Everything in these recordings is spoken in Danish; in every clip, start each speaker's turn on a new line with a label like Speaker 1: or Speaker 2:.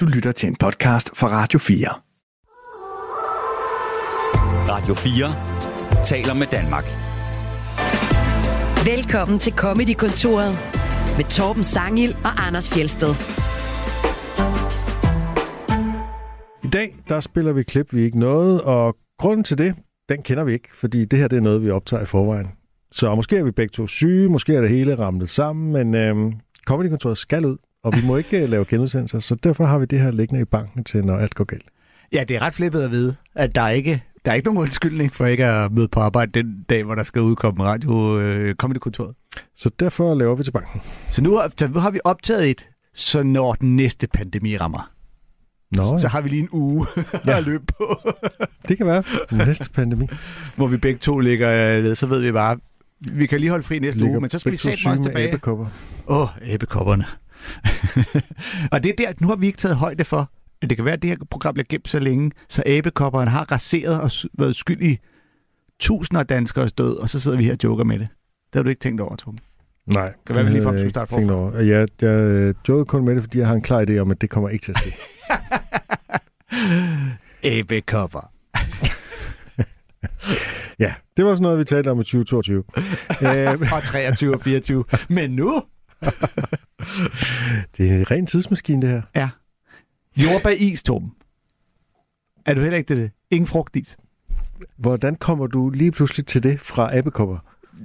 Speaker 1: Du lytter til en podcast fra Radio 4.
Speaker 2: Radio 4 taler med Danmark.
Speaker 3: Velkommen til Comedy-kontoret med Torben Sangil og Anders Fjelsted.
Speaker 4: I dag, der spiller vi klip, vi ikke nåede, og grunden til det, den kender vi ikke, fordi det her det er noget, vi optager i forvejen. Så måske er vi begge to syge, måske er det hele ramlet sammen, men øhm, Comedy-kontoret skal ud, og vi må ikke øh, lave genudsendelser, så derfor har vi det her liggende i banken til, når alt går galt.
Speaker 5: Ja, det er ret flippet at vide, at der er ikke der er ikke nogen undskyldning for ikke at møde på arbejde den dag, hvor der skal udkomme radio øh, kontoret.
Speaker 4: Så derfor laver vi til banken.
Speaker 5: Så nu har, så nu har vi optaget et, så når den næste pandemi rammer.
Speaker 4: Nå,
Speaker 5: Så, så har vi lige en uge
Speaker 4: Ja.
Speaker 5: at løbe på,
Speaker 4: det kan være næste pandemi.
Speaker 5: hvor vi begge to ligger øh. Så ved vi bare, vi kan lige holde fri næste uge, men så skal vi sætte os tilbage.
Speaker 4: æbekopper.
Speaker 5: Åh, oh, æbekopperne. og det er der, nu har vi ikke taget højde for, at det kan være, at det her program bliver gemt så længe, så æbekopperne har raseret og været skyld i tusinder af danskers død, og så sidder vi her og joker med det. Det har du ikke tænkt over, Torben.
Speaker 4: Nej,
Speaker 5: Kan være, vi lige frem
Speaker 4: ikke
Speaker 5: starte
Speaker 4: tænkt
Speaker 5: forfra.
Speaker 4: over. Jeg, jeg øh, jokede kun med det, fordi jeg har en klar idé om, at det kommer ikke til at ske.
Speaker 5: Æbekopper.
Speaker 4: ja, det var sådan noget, vi talte om i 2022. øh,
Speaker 5: Og 23 og 24. Men nu,
Speaker 4: det er en ren tidsmaskine, det her.
Speaker 5: ja. Jordbær is, Torben. Er du heller ikke det? Ingen frugtis.
Speaker 4: Hvordan kommer du lige pludselig til det fra æbekopper?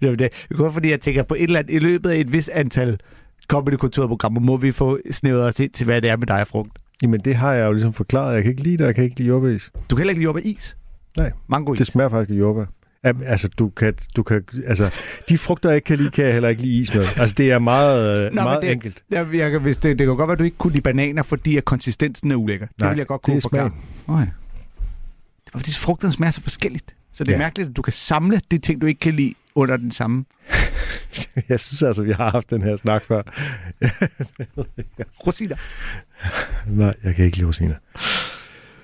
Speaker 5: det er er kun fordi, jeg tænker på et eller andet, i løbet af et vis antal comedy programmer må vi få snævret os ind til, hvad det er med dig og frugt.
Speaker 4: Jamen, det har jeg jo ligesom forklaret. Jeg kan ikke lide det, jeg kan ikke lide jordbæris.
Speaker 5: Du kan heller ikke lide jordbær is.
Speaker 4: Nej,
Speaker 5: Mango.
Speaker 4: Det smager faktisk af jordbær. Altså, du kan, du kan, altså, de frugter, jeg ikke kan lide, kan jeg heller ikke lide is med. Altså, det er meget,
Speaker 5: Nå,
Speaker 4: meget
Speaker 5: det,
Speaker 4: enkelt.
Speaker 5: Jeg, jeg, kan- hvis det, det kan godt være, at du ikke kunne lide bananer, fordi at konsistensen er ulækker. Det
Speaker 4: Nej,
Speaker 5: vil jeg godt
Speaker 4: det
Speaker 5: kunne forklare. Okay. Det var fordi frugterne smager så forskelligt. Så det er
Speaker 4: Ja.
Speaker 5: mærkeligt, at du kan samle de ting, du ikke kan lide under den samme.
Speaker 4: Jeg synes altså, vi har haft den her snak før.
Speaker 5: Rosiner.
Speaker 4: Nej, jeg kan ikke lide rosiner.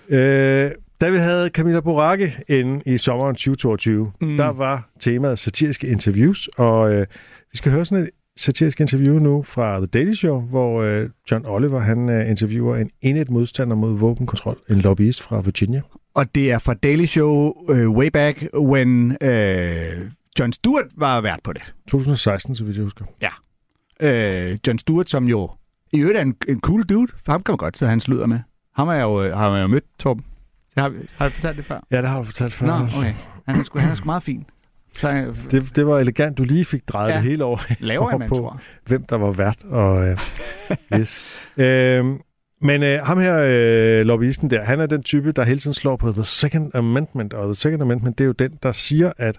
Speaker 4: Øh, da vi havde Camilla Boracke inde i sommeren 2022,
Speaker 5: Mm.
Speaker 4: der var temaet satiriske interviews, og øh, vi skal høre sådan et satirisk interview nu fra The Daily Show, hvor øh, John Oliver han øh, interviewer en enigt modstander mod våbenkontrol, en lobbyist fra Virginia.
Speaker 5: Og det er fra Daily Show uh, way back, when uh, John Stewart var vært på det.
Speaker 4: 2016, så vidt jeg husker.
Speaker 5: Uh, John Stewart, som jo i øvrigt er en, en cool dude, for ham kan man godt sidde han sluder med. Ham har jeg jo, øh, har jeg jo mødt, Torben. Har, har jeg fortalt det før?
Speaker 4: Ja, det har du fortalt før.
Speaker 5: Nå, okay. Han er sgu, han er sgu meget fin. Så øh,
Speaker 4: Det, det var elegant. Du lige fik drejet
Speaker 5: Ja.
Speaker 4: det hele over,
Speaker 5: laver
Speaker 4: over på,
Speaker 5: tror
Speaker 4: hvem der var vært. Og, øh, yes. øhm, men øh, ham her, øh, lobbyisten der, han er den type, der hele tiden slår på The Second Amendment. Og The Second Amendment, det er jo den, der siger, at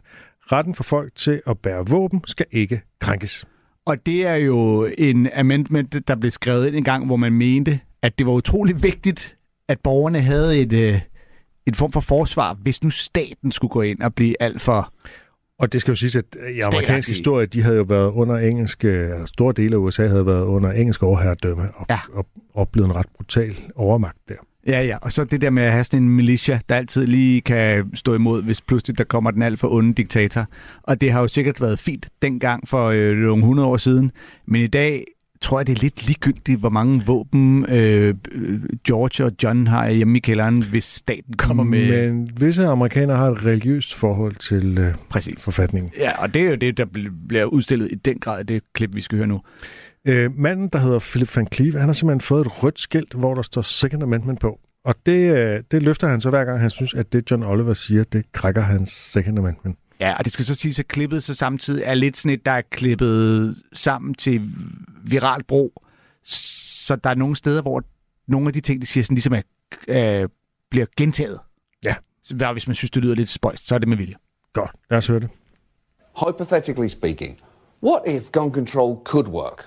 Speaker 4: retten for folk til at bære våben skal ikke krænkes.
Speaker 5: Og det er jo en amendment, der blev skrevet ind en gang, hvor man mente, at det var utrolig vigtigt, at borgerne havde et, øh, en form for forsvar, hvis nu staten skulle gå ind og blive alt for...
Speaker 4: Og det skal jo siges, at i amerikansk historie, de havde jo været under engelsk, øh, store dele af USA havde været under engelsk overherredømme og,
Speaker 5: Ja.
Speaker 4: og oplevet en ret brutal overmagt der.
Speaker 5: Ja, ja, og så det der med at have sådan en militia, der altid lige kan stå imod, hvis pludselig der kommer den alt for onde diktator. Og det har jo sikkert været fint dengang for øh, nogle 100 år siden, men i dag tror jeg, det er lidt ligegyldigt, hvor mange våben øh, George og John har hjemme i kælderen, hvis staten kommer med...
Speaker 4: Men visse amerikanere har et religiøst forhold til øh,
Speaker 5: Præcis.
Speaker 4: forfatningen.
Speaker 5: Ja, og det er jo det, der bl- bliver udstillet i den grad i det klip, vi skal høre nu.
Speaker 4: Øh, manden, der hedder Philip Van Cleave, han har simpelthen fået et rødt skilt, hvor der står Second Amendment på. Og det, øh, det løfter han så hver gang, han synes, at det John Oliver siger, det krækker hans Second Amendment.
Speaker 5: Ja, og det skal så sige, at klippet så samtidig er lidt sådan et, der er klippet sammen til viralt brug. Så der er nogle steder, hvor nogle af de ting, de siger, sådan ligesom er, øh, bliver gentaget.
Speaker 4: Ja.
Speaker 5: Så hvad, hvis man synes, det lyder lidt spøjst, så er det med vilje.
Speaker 4: Godt, lad os høre det.
Speaker 6: Hypothetically speaking, what if gun control could work?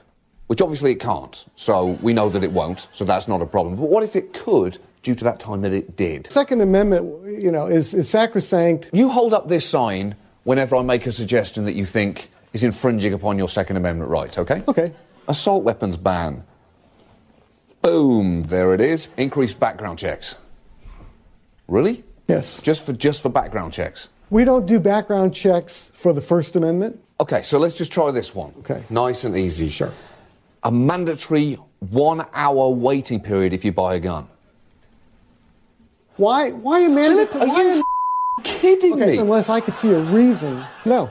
Speaker 6: Which obviously it can't, so we know that it won't, so that's not a problem. But what if it could, due to that time that it did?
Speaker 7: Second Amendment, you know, is, is sacrosanct.
Speaker 6: You hold up this sign whenever I make a suggestion that you think is infringing upon your Second Amendment rights, okay?
Speaker 7: Okay.
Speaker 6: Assault weapons ban. Boom, there it is. Increased background checks. Really?
Speaker 7: Yes.
Speaker 6: Just for just for background checks.
Speaker 7: We don't do background checks for the First Amendment.
Speaker 6: Okay, so let's just try this one.
Speaker 7: Okay.
Speaker 6: Nice and easy.
Speaker 7: Sure.
Speaker 6: A mandatory one hour waiting period if you buy a gun.
Speaker 7: Why? Why a mandatory?
Speaker 6: are
Speaker 7: why
Speaker 6: you
Speaker 7: a-
Speaker 6: Kidding
Speaker 7: okay,
Speaker 6: me?
Speaker 7: unless I could see a reason. No,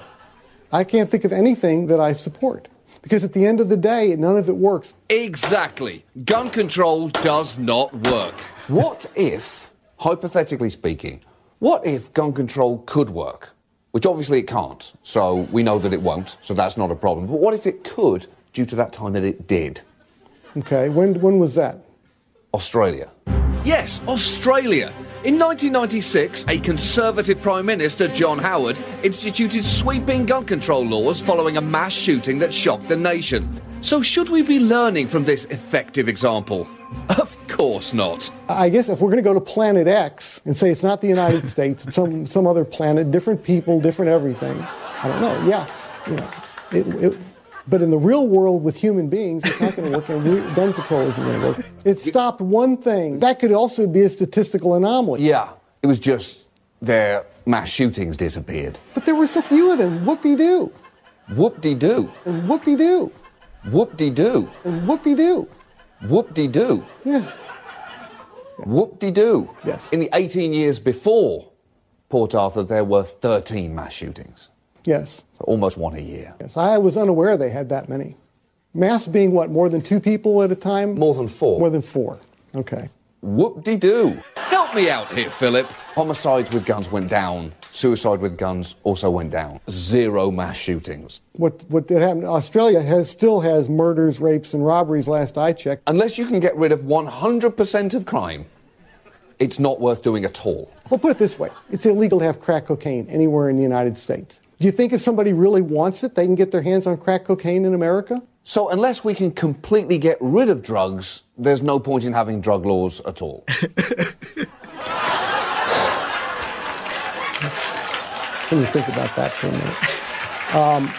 Speaker 7: I can't think of anything that I support because at the end of the day, none of it works.
Speaker 6: Exactly. Gun control does not work. What if, hypothetically speaking, what if gun control could work? Which obviously it can't, so we know that it won't, so that's not a problem. But what if it could, due to that time that it did?
Speaker 7: Okay, when when was that?
Speaker 6: Australia. Yes, Australia. In 1996, a Conservative Prime Minister, John Howard, instituted sweeping gun control laws following a mass shooting that shocked the nation. So, should we be learning from this effective example? Of course not.
Speaker 7: I guess if we're going to go to Planet X and say it's not the United States, it's some some other planet, different people, different everything. I don't know. Yeah, you know, it, it, but in the real world with human beings, it's not going to work, and gun control isn't going to work. It stopped one thing. That could also be a statistical anomaly.
Speaker 6: Yeah, it was just their mass shootings disappeared.
Speaker 7: But there were so few of them. Whoopie doo,
Speaker 6: Whoop de doo.
Speaker 7: and whoopie doo,
Speaker 6: Whoop de doo.
Speaker 7: and whoopie doo.
Speaker 6: Whoop de doo.
Speaker 7: Yeah.
Speaker 6: Whoop de doo.
Speaker 7: Yes.
Speaker 6: In the 18 years before Port Arthur, there were 13 mass shootings.
Speaker 7: Yes.
Speaker 6: Almost one a year.
Speaker 7: Yes. I was unaware they had that many. Mass being what? More than two people at a time?
Speaker 6: More than four.
Speaker 7: More than four. Okay.
Speaker 6: Whoop de doo. Help me out here, Philip. Homicides with guns went down. Suicide with guns also went down. Zero mass shootings.
Speaker 7: What what did happen? Australia has still has murders, rapes, and robberies. Last I checked.
Speaker 6: Unless you can get rid of 100% of crime, it's not worth doing at all.
Speaker 7: Well, put it this way: it's illegal to have crack cocaine anywhere in the United States. Do you think if somebody really wants it, they can get their hands on crack cocaine in America?
Speaker 6: So, unless we can completely get rid of drugs, there's no point in having drug laws at all.
Speaker 7: Let me think about that for a minute. Um,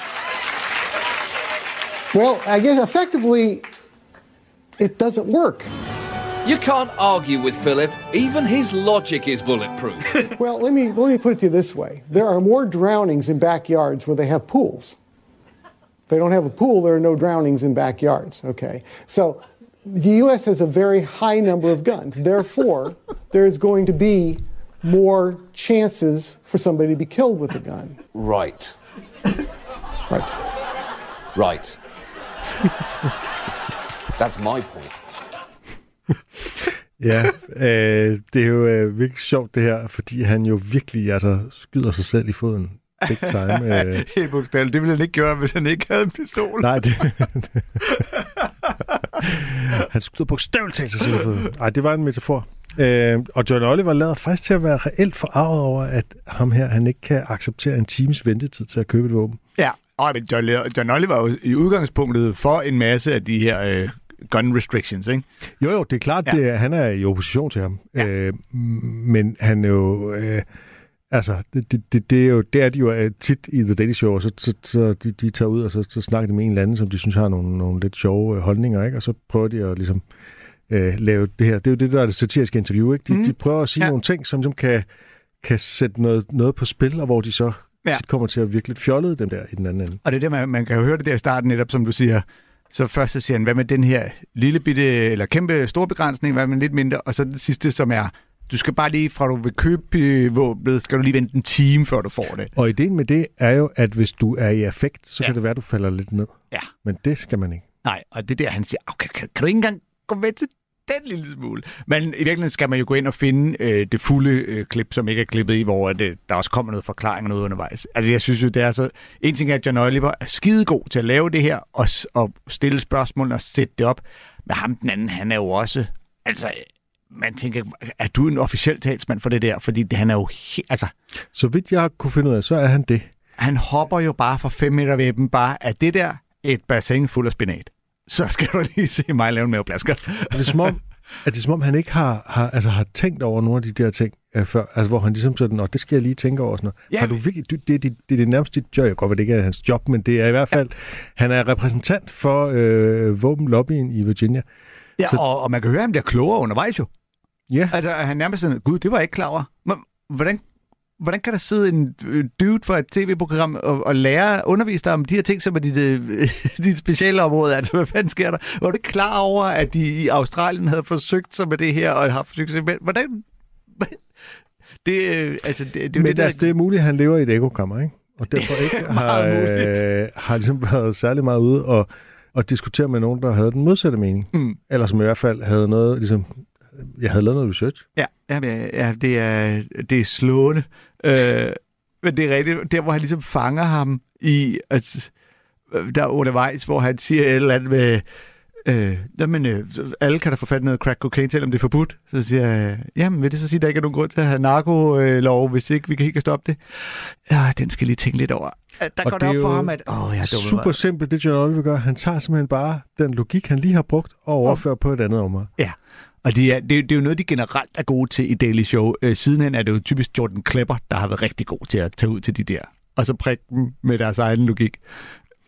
Speaker 7: well, I guess effectively, it doesn't work.
Speaker 6: You can't argue with Philip. Even his logic is bulletproof.
Speaker 7: Well, let me let me put it to you this way: there are more drownings in backyards where they have pools. If they don't have a pool, there are no drownings in backyards. Okay, so the U.S. has a very high number of guns. Therefore, there is going to be more chances for somebody to be killed with a gun.
Speaker 6: right.
Speaker 7: Right.
Speaker 6: Right. That's my point.
Speaker 4: Ja, øh, det er jo øh, virkelig sjovt det her, fordi han jo virkelig altså, skyder sig selv i foden. Big time. Øh,
Speaker 5: Helt bogstaveligt. Det ville han ikke gøre, hvis han ikke havde en pistol.
Speaker 4: nej, det... han skyder bogstaveligt talt sig selv i foden. Nej, det var en metafor. Øh, og John Oliver lader faktisk til at være reelt forarvet over, at ham her, han ikke kan acceptere en times ventetid til at købe et våben.
Speaker 5: Ja, og men John, John Oliver var jo i udgangspunktet for en masse af de her øh, gun restrictions, ikke?
Speaker 4: Jo, jo, det er klart,
Speaker 5: Ja.
Speaker 4: det, han er i opposition til ham.
Speaker 5: Ja.
Speaker 4: Øh, men han er jo... Øh, altså, det, det, det, det, er jo, det er de jo øh, tit i The Daily Show, og så, så, så de, de tager ud, og så, så snakker de med en eller anden, som de synes har nogle, nogle lidt sjove øh, holdninger, ikke? Og så prøver de at ligesom øh, lave det her. Det er jo det, der er det satiriske interview, ikke? De, mm. de prøver at sige
Speaker 5: Ja.
Speaker 4: nogle ting, som ligesom kan, kan sætte noget, noget på spil, og hvor de så
Speaker 5: Ja.
Speaker 4: kommer til at virkelig fjollede dem der i den anden ende.
Speaker 5: Og det er der, man, man kan jo høre det der i starten netop, som du siger. Så først så siger han, hvad med den her lille bitte, eller kæmpe store begrænsning, hvad med lidt mindre, og så den sidste, som er, du skal bare lige, fra du vil købe øh, våbnet, skal du lige vente en time, før du får det.
Speaker 4: Og ideen med det er jo, at hvis du er i affekt, så
Speaker 5: ja.
Speaker 4: kan det være, at du falder lidt ned.
Speaker 5: Ja.
Speaker 4: Men det skal man ikke.
Speaker 5: Nej, og det er der, han siger, okay, kan, kan du ikke engang gå med til den lille smule? Men i virkeligheden skal man jo gå ind og finde øh, det fulde øh, klip, som ikke er klippet i, hvor det, der også kommer noget forklaring og noget undervejs. Altså jeg synes jo, det er så... En ting er, at John Oliver er skidegod til at lave det her, og, og stille spørgsmål og sætte det op. Men ham den anden, han er jo også... Altså, man tænker, er du en officiel talsmand for det der? Fordi det, han er jo... Altså,
Speaker 4: Så vidt jeg kunne finde ud af, så er han det.
Speaker 5: han hopper jo bare fra 5 meter ved dem, bare er det der et bassin fuld af spinat. Så skal du lige se mig lave en maveplasker.
Speaker 4: Og det er som om, at det er som om, han ikke har, har, altså, har tænkt over nogle af de der ting øh, før. Altså, hvor han ligesom sådan, Nå, det skal jeg lige tænke over. Sådan noget.
Speaker 5: Ja,
Speaker 4: har du virkelig, du, det, det, det, er det nærmest dit job. Jeg godt ved, det ikke er hans job, men det er i hvert fald, han er repræsentant for øh, våbenlobbyen i Virginia.
Speaker 5: Ja,
Speaker 4: Så-
Speaker 5: og, og man kan høre, han bliver klogere undervejs jo.
Speaker 4: Ja,
Speaker 5: Altså, han nærmest sådan, gud, det var jeg ikke klar over. Men, hvordan hvordan kan der sidde en øh, dude for et tv-program og, og lære, undervise dig om de her ting, som er dit, øh, dit speciale område? Altså, hvad fanden sker der? Var du klar over, at de i Australien havde forsøgt sig med det her, og har forsøgt sig med... Hvordan... Det, øh, altså, det, det, er
Speaker 4: Men
Speaker 5: det, der,
Speaker 4: altså, det er muligt, at han lever i et ekokammer, ikke? Og derfor ikke har, øh, har ligesom været særlig meget ude og, og diskutere med nogen, der havde den modsatte mening.
Speaker 5: Mm.
Speaker 4: Eller som i hvert fald havde noget, ligesom, jeg havde lavet noget research.
Speaker 5: Ja, ja, ja, det, er, det er slående. Øh, men det er rigtigt, der hvor han ligesom fanger ham i, altså, der er undervejs, hvor han siger et eller andet med, øh, jamen, øh, alle kan da få fat noget crack cocaine, selvom det er forbudt. Så siger jeg, jamen, vil det så sige, at der ikke er nogen grund til at have narkolov, hvis ikke vi kan ikke stoppe det? Ja, den skal lige tænke lidt over. At Der
Speaker 4: Og
Speaker 5: går
Speaker 4: det
Speaker 5: op for ham, at åh, jeg er
Speaker 4: Super simpelt, det John Oliver gør. Han tager simpelthen bare den logik, han lige har brugt, og overfører på et andet område.
Speaker 5: Ja, og det er, det, er, det er jo noget, de generelt er gode til i Daily Show. Øh, sidenhen er det jo typisk Jordan Klepper, der har været rigtig god til at tage ud til de der, og så prikke dem med deres egen logik.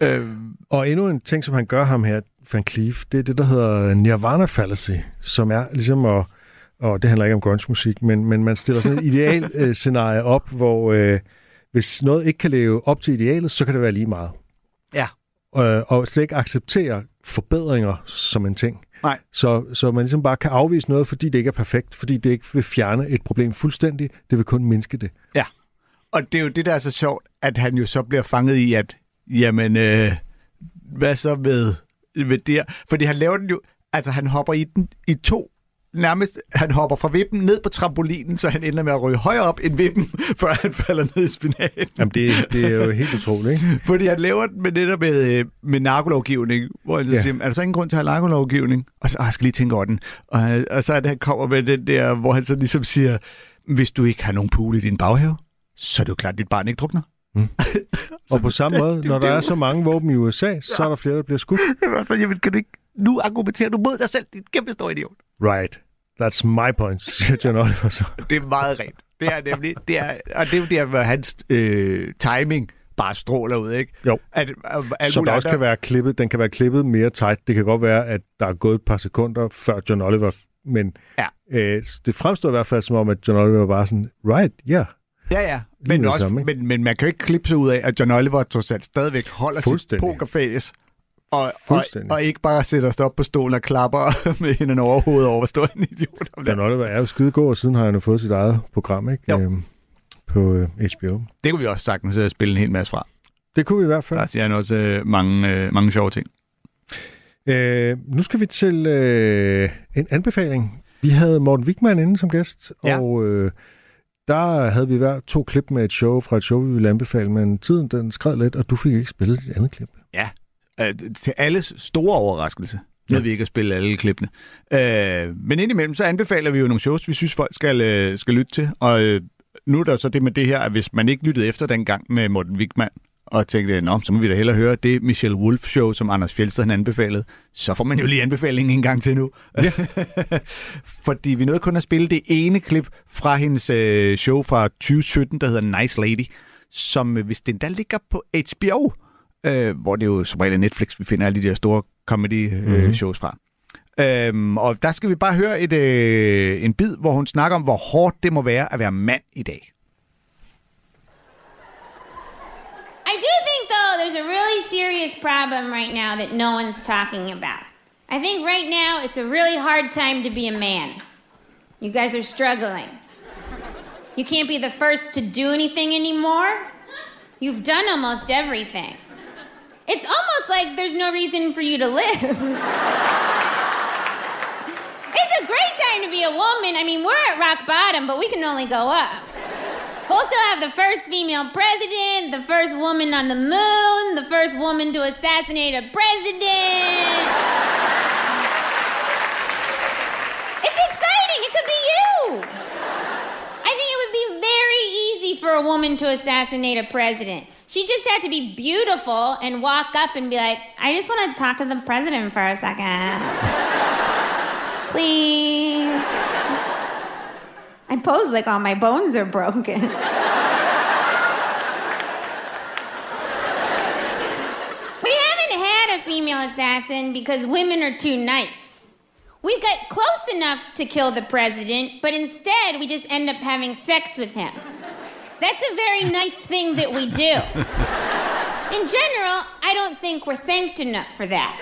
Speaker 5: Øh,
Speaker 4: Og endnu en ting, som han gør ham her, Van Cleef, det er det, der hedder Nirvana Fallacy, som er ligesom at, og det handler ikke om grunge-musik, men, men man stiller sådan et ideal-scenarie op, hvor øh, hvis noget ikke kan leve op til idealet, så kan det være lige meget.
Speaker 5: Ja.
Speaker 4: Øh, og slet ikke acceptere forbedringer som en ting.
Speaker 5: Nej.
Speaker 4: Så, så man ligesom bare kan afvise noget, fordi det ikke er perfekt, fordi det ikke vil fjerne et problem fuldstændig, det vil kun mindske det.
Speaker 5: og det er jo det, der er så sjovt, at han jo så bliver fanget i, at jamen, øh, hvad så med, med det her? Fordi han laver den jo, altså han hopper i den i to nærmest, han hopper fra vippen ned på trampolinen, så han ender med at ryge højere op end vippen, før han falder ned i spinaten.
Speaker 4: Jamen, det, det er jo helt utroligt, ikke?
Speaker 5: Fordi han laver den med netop med, øh, med narkolovgivning, hvor han så
Speaker 4: Ja.
Speaker 5: siger, er der så ingen grund til at have narkolovgivning? Og så, "Åh, jeg skal lige tænke over den. Og, og så er det, han kommer med den der, hvor han så ligesom siger, hvis du ikke har nogen pool i din baghave, så er det jo klart, at dit barn ikke drukner.
Speaker 4: Og på samme måde,
Speaker 5: det-
Speaker 4: når
Speaker 5: det
Speaker 4: der
Speaker 5: er
Speaker 4: så mange våben i USA, så er der flere, der bliver skudt.
Speaker 5: Det jamen, kan du ikke... Nu argumenterer du mod dig selv, din kæmpe stor idiot.
Speaker 4: Right. That's my point, siger John Oliver så.
Speaker 5: Det er meget rent. Det er nemlig... Det er, og det er jo der, hvor hans øh, timing bare stråler ud, ikke?
Speaker 4: Jo.
Speaker 5: At, at, at
Speaker 4: Så der også kan være klippet, den kan være klippet mere tight. Det kan godt være, at der er gået et par sekunder før John Oliver, men
Speaker 5: Ja.
Speaker 4: øh, det fremstår i hvert fald som om, at John Oliver var bare sådan, right, ja. Yeah.
Speaker 5: Ja, ja. Men, også,
Speaker 4: samme, ikke?
Speaker 5: men, men man kan jo ikke klippe sig ud af, at John Oliver trods alt stadigvæk holder sit pokerface. Og, og, og ikke bare sætter sig op på stolen og klapper med hænderne over hovedet over, hvor stor en idiot
Speaker 4: John
Speaker 5: det.
Speaker 4: Oliver er jo skidegod, og siden har han jo fået sit eget program, ikke?
Speaker 5: Jo.
Speaker 4: Øhm, på øh, HBO.
Speaker 5: Det kunne vi også sagtens øh, spille en hel masse fra.
Speaker 4: Det kunne vi i hvert fald.
Speaker 5: Der siger han også øh, mange, øh, mange sjove ting.
Speaker 4: Øh, nu skal vi til øh, en anbefaling. Vi havde Morten Wigman inde som gæst,
Speaker 5: Ja.
Speaker 4: og øh, der havde vi hver to klip med et show fra et show, vi ville anbefale, men tiden den skred lidt, og du fik ikke spillet dit andet klip.
Speaker 5: Øh, til alles store overraskelse. Ved
Speaker 4: Ja.
Speaker 5: vi ikke at spille alle klippene. Øh, men indimellem så anbefaler vi jo nogle shows, vi synes folk skal, øh, skal lytte til. Og øh, nu er der så det med det her, at hvis man ikke lyttede efter dengang med Morten Wigman, og tænkte, Nå, så må vi da hellere høre det Michelle Wolf show, som Anders Fjeldsted han anbefalede, så får man jo lige anbefalingen en gang til nu. Ja. Fordi vi nåede kun at spille det ene klip fra hendes øh, show fra 2017, der hedder Nice Lady, som øh, hvis den der ligger på HBO, øh, hvor det er jo som regel er Netflix, vi finder alle de der store comedy-shows fra. Øhm, og der skal vi bare høre et, øh, en bid, hvor hun snakker om, hvor hårdt det må være at være mand i dag.
Speaker 8: I do think, though, there's a really serious problem right now that no one's talking about. I think right now it's a really hard time to be a man. You guys are struggling. You can't be the first to do anything anymore. You've done almost everything. It's almost like there's no reason for you to live. it's a great time to be a woman. I mean, we're at rock bottom, but we can only go up. We'll still have the first female president, the first woman on the moon, the first woman to assassinate a president. It's exciting. It could be you. I think it would be very easy for a woman to assassinate a president. She just had to be beautiful and walk up and be like, I just want to talk to the president for a second. Please. I pose like all my bones are broken. we haven't had a female assassin because women are too nice. We got close enough to kill the president, but instead we just end up having sex with him. That's a very nice thing that we do. In general, I don't think we're thanked enough for that.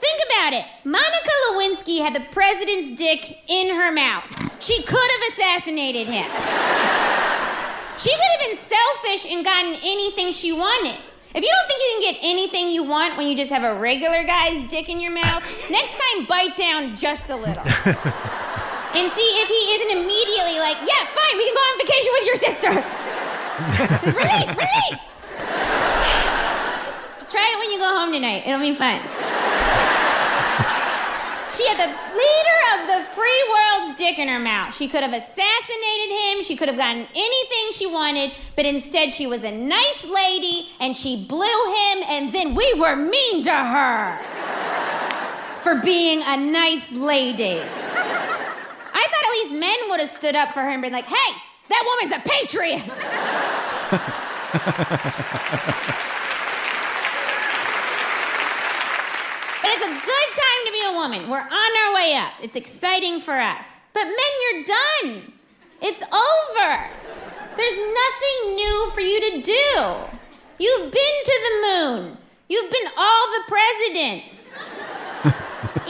Speaker 8: Think about it. Monica Lewinsky had the president's dick in her mouth. She could have assassinated him. She could have been selfish and gotten anything she wanted. If you don't think you can get anything you want when you just have a regular guy's dick in your mouth, next time bite down just a little. and see if he isn't immediately like, yeah, fine, we can go on vacation with your sister. Just release, release. Try it when you go home tonight. It'll be fun. She had the leader of the free world's dick in her mouth. She could have assassinated him. She could have gotten anything she wanted, but instead she was a nice lady and she blew him, and then we were mean to her for being a nice lady. Least men would have stood up for her and been like, hey, that woman's a patriot. But it's a good time to be a woman. We're on our way up. It's exciting for us. But men, you're done. It's over. There's nothing new for you to do. You've been to the moon. You've been all the presidents.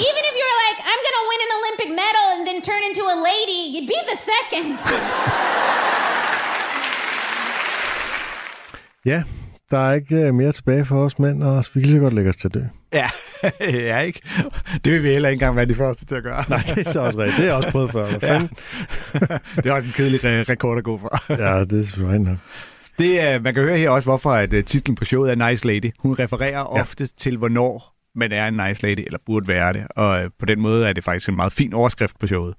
Speaker 8: Even if you were like, I'm going to win an Olympic medal and then turn into a lady, you'd be the second.
Speaker 4: Ja, der er ikke øh, mere tilbage for os mænd, og vi kan lige så godt lægge os til at dø.
Speaker 5: Ja, ja, ikke? Det vil vi heller ikke engang være de første til at gøre.
Speaker 4: Nej, det er så også rigtigt. Det har jeg også prøvet før. Hvad
Speaker 5: Ja.
Speaker 4: fanden?
Speaker 5: det er også en kedelig re- rekord at gå for.
Speaker 4: Ja, det er selvfølgelig nok.
Speaker 5: Det, er, man kan høre her også, hvorfor at, uh, titlen på showet er Nice Lady. Hun refererer ja. ofte til, hvornår man er en nice lady, eller burde være det. Og uh, på den måde er det faktisk en meget fin overskrift på showet.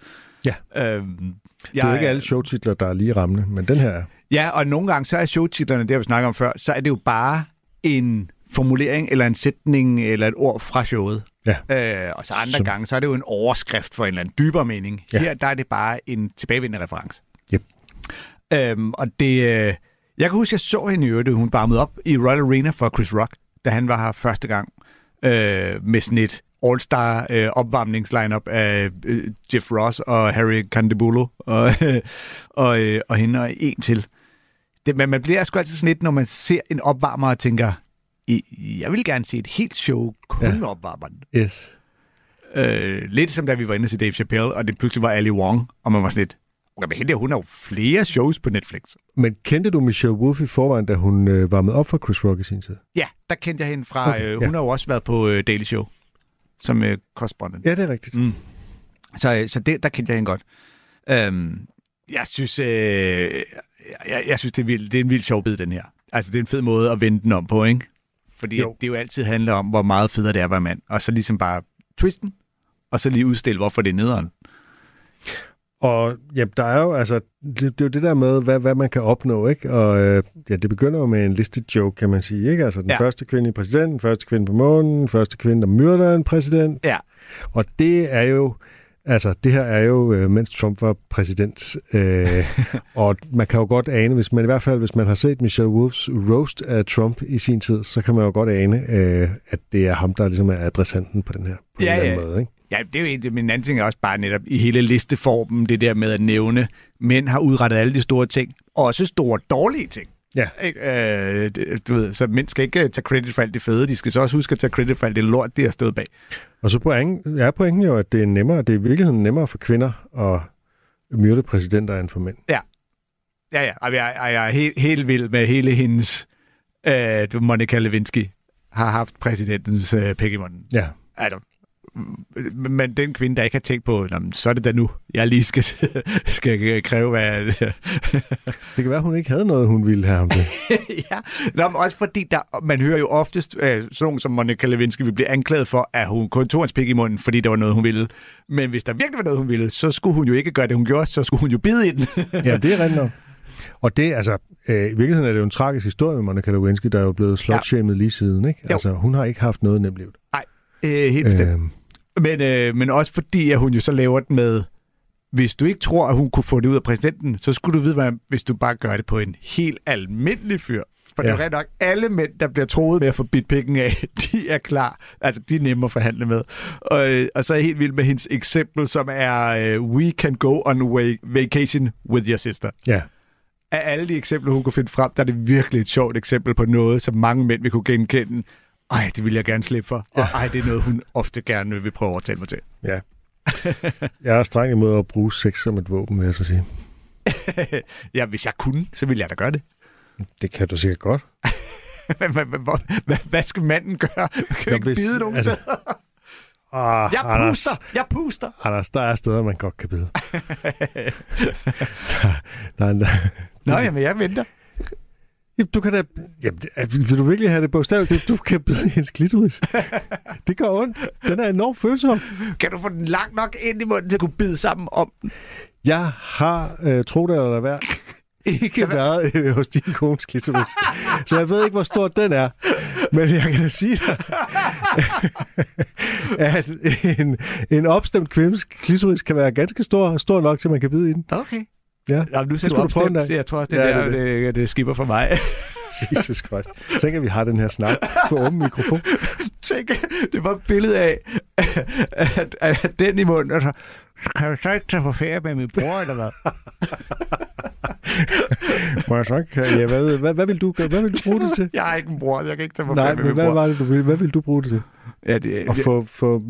Speaker 4: Ja.
Speaker 5: Øhm,
Speaker 4: Det er jo ikke alle showtitler, der er lige rammende, men den her er.
Speaker 5: Ja, og nogle gange så er showtitlerne, det har vi snakket om før, så er det jo bare en formulering, eller en sætning, eller et ord fra showet.
Speaker 4: Ja.
Speaker 5: Øh, og så andre
Speaker 4: Som-
Speaker 5: gange, så er det jo en overskrift for en eller anden dybere mening.
Speaker 4: Ja.
Speaker 5: Her, der er det bare en tilbagevendende reference.
Speaker 4: Yep.
Speaker 5: Øhm, og det... Øh, jeg kan huske, jeg så hende i øvrigt, hun varmede op i Royal Arena for Chris Rock, da han var her første gang øh, med sådan et all-star øh, opvarmningslineup af øh, Jeff Ross og Harry Candebulo og, og, øh, og hende og en til. Det, men man bliver sgu altid sådan lidt, når man ser en opvarmer og tænker, "I- jeg vil gerne se et helt show kun
Speaker 4: Ja.
Speaker 5: opvarmeren.
Speaker 4: Yes.
Speaker 5: Øh, lidt som da vi var inde til Dave Chappelle, og det pludselig var Ali Wong, og man var sådan lidt, okay, men hende hun har jo flere shows på Netflix.
Speaker 4: Men kendte du Michelle Wolf i forvejen, da hun øh, var med op for Chris Rock i sin tid?
Speaker 5: Ja, der kendte jeg hende fra,
Speaker 4: Okay,
Speaker 5: øh,
Speaker 4: ja.
Speaker 5: hun har jo også været på øh, Daily Show, som øh, correspondent.
Speaker 4: Ja, det er rigtigt.
Speaker 5: Mm. Så, øh, så det, der kendte jeg hende godt. Øhm, jeg synes, øh, jeg, jeg synes det, er vildt, det er en vild sjov bid, den her. Altså, det er en fed måde at vende den om på, ikke? Fordi
Speaker 4: jo.
Speaker 5: det jo altid handler om, hvor meget federe det er at være mand. Og så ligesom bare twisten, og så lige udstille, hvorfor det er nederen.
Speaker 4: Og ja, der er jo altså, det, det er jo det der med, hvad, hvad man kan opnå, ikke? Og øh, ja, det begynder jo med en listed joke, kan man sige, ikke? Altså den ja. Første kvinde i præsidenten, den første kvinde på månen, den første kvinde, der myrder en præsident.
Speaker 5: Ja.
Speaker 4: Og det er jo, altså det her er jo, øh, mens Trump var præsident, øh, og man kan jo godt ane, hvis man i hvert fald, hvis man har set Michelle Wolfs roast af Trump i sin tid, så kan man jo godt ane, øh, at det er ham, der ligesom er adressanten på den her, på
Speaker 5: Ja,
Speaker 4: en eller
Speaker 5: ja.
Speaker 4: anden måde, ikke?
Speaker 5: Ja, det er jo egentlig, men en anden ting er også bare netop i hele listeformen, det der med at nævne, mænd har udrettet alle de store ting, også store dårlige ting.
Speaker 4: Ja.
Speaker 5: Øh, du ved, så mænd skal ikke øh, tage credit for alt det fede, de skal så også huske at tage credit for alt det lort, de har stået bag.
Speaker 4: Og så pointen, er pointen jo, at det er nemmere, det er i virkeligheden nemmere for kvinder at myrde præsidenter end for mænd.
Speaker 5: Ja, ja, og jeg, jeg, jeg er helt, helt vild med hele hendes, øh, du, Monica Lewinsky har haft præsidentens øh, pæk i munden.
Speaker 4: Ja.
Speaker 5: Altså, men den kvinde, der ikke har tænkt på, "Nå, men så er det da nu, jeg lige skal, skal kræve, hvad...
Speaker 4: Det kan være, hun ikke havde noget, hun ville have ham til.
Speaker 5: ja, Nå, men også fordi der, man hører jo oftest, øh, sådan nogen som Monica Lewinsky vil blive anklaget for, at hun kun tog hans pik i munden, fordi der var noget, hun ville. Men hvis der virkelig var noget, hun ville, så skulle hun jo ikke gøre det, hun gjorde, så skulle hun jo bide i den.
Speaker 4: ja, det er nok. Og det, altså, øh, i virkeligheden er det jo en tragisk historie med Monica Lewinsky, der er jo blevet slutshamed ja. lige siden, ikke?
Speaker 5: Jo.
Speaker 4: Altså, hun har ikke haft noget nemt liv.
Speaker 5: Nej, øh, helt bestemt.
Speaker 4: Øhm,
Speaker 5: Men, øh, men også fordi, at hun jo så laver det med, hvis du ikke tror, at hun kunne få det ud af præsidenten, så skulle du vide, hvad, hvis du bare gør det på en helt almindelig fyr. For ja. det er jo rent nok, alle mænd, der bliver troet med at få bidt pikken af, de er klar. Altså, de er nemme at forhandle med. Og, øh, og så er jeg helt vild med hendes eksempel, som er, øh, we can go on way vacation with your sister.
Speaker 4: ja.
Speaker 5: af alle de eksempler, hun kunne finde frem, der er det virkelig et sjovt eksempel på noget, som mange mænd vil kunne genkende. Ej, det vil jeg gerne slippe for. Og ej, det er noget, hun ofte gerne vil prøve at tale mig til.
Speaker 4: Ja. Jeg er streng imod at bruge sex som et våben, vil jeg så sige.
Speaker 5: ja, hvis jeg kunne, så ville jeg da gøre det.
Speaker 4: Det kan du sikkert godt.
Speaker 5: Hvad- skal manden gøre? Man kan jo ikke bide nogen
Speaker 4: altså-. Ah,
Speaker 5: Jeg
Speaker 4: Anders,
Speaker 5: puster! Jeg puster!
Speaker 4: Anders, der er steder, man godt kan bide. der er en,
Speaker 5: Nå, jamen, jeg venter.
Speaker 4: Jamen, du kan da... Jamen, det- vil du virkelig have det bogstaveligt? Du kan bide hendes klitoris. Det gør ondt. Den er enormt følsom.
Speaker 5: Kan du få den langt nok ind i munden til at kunne bide sammen om den?
Speaker 4: Jeg har, øh, tro det eller være, ikke været øh, hos din kones klitoris. Så jeg ved ikke, hvor stor den er. Men jeg kan da sige dig, at en, en opstemt kvindes klitoris kan være ganske stor, stor nok, til man kan bide i den.
Speaker 5: Okay.
Speaker 4: Ja.
Speaker 5: Nå, nu
Speaker 4: Det
Speaker 5: ser du opstemt.
Speaker 4: dag.
Speaker 5: Jeg tror også, det,
Speaker 4: Ja,
Speaker 5: der,
Speaker 4: det
Speaker 5: det, det, det skipper for mig.
Speaker 4: Jesus Christ. Tænk, at vi har den her snak på åben mikrofon.
Speaker 5: Tænk, det var et billede af, at, at, at den i munden, og så, kan du så ikke tage på ferie med min bror, eller hvad?
Speaker 4: Må jeg så ikke? Ja, hvad, hvad, hvad, vil du, hvad vil du bruge det til?
Speaker 5: Jeg har ikke en bror, jeg kan ikke tage på
Speaker 4: Nej,
Speaker 5: ferie med
Speaker 4: men
Speaker 5: min
Speaker 4: hvad
Speaker 5: bror.
Speaker 4: var det, du? Hvad vil du bruge det til?
Speaker 5: Ja, det,
Speaker 4: Og
Speaker 5: det,
Speaker 4: få, få,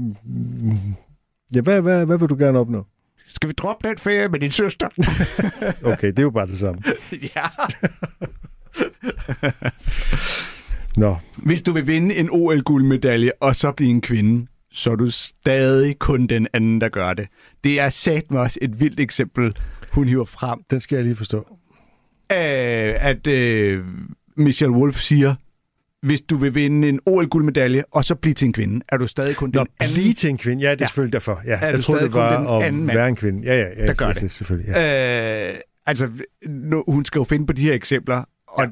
Speaker 4: ja, hvad, hvad, hvad vil du gerne opnå?
Speaker 5: Skal vi droppe den ferie med din søster?
Speaker 4: Okay, det er jo bare det samme.
Speaker 5: ja.
Speaker 4: Nå,
Speaker 5: Hvis du vil vinde en OL-guldmedalje, og så blive en kvinde, så er du stadig kun den anden, der gør det. Det er sat med også et vildt eksempel, hun hiver frem,
Speaker 4: den skal jeg lige forstå.
Speaker 5: øh, at øh, Michelle Wolf siger, hvis du vil vinde en OL-guldmedalje, og så blive til en kvinde, er du stadig kun
Speaker 4: Nå,
Speaker 5: den anden,
Speaker 4: lige til en kvinde. Ja, det er
Speaker 5: Ja.
Speaker 4: selvfølgelig derfor. Ja,
Speaker 5: Er
Speaker 4: jeg troede, det var at
Speaker 5: mand,
Speaker 4: være en kvinde. Ja, ja, ja.
Speaker 5: der gør
Speaker 4: ja,
Speaker 5: det.
Speaker 4: Selvfølgelig, ja.
Speaker 5: Øh, altså, nu, hun skal jo finde på de her eksempler, og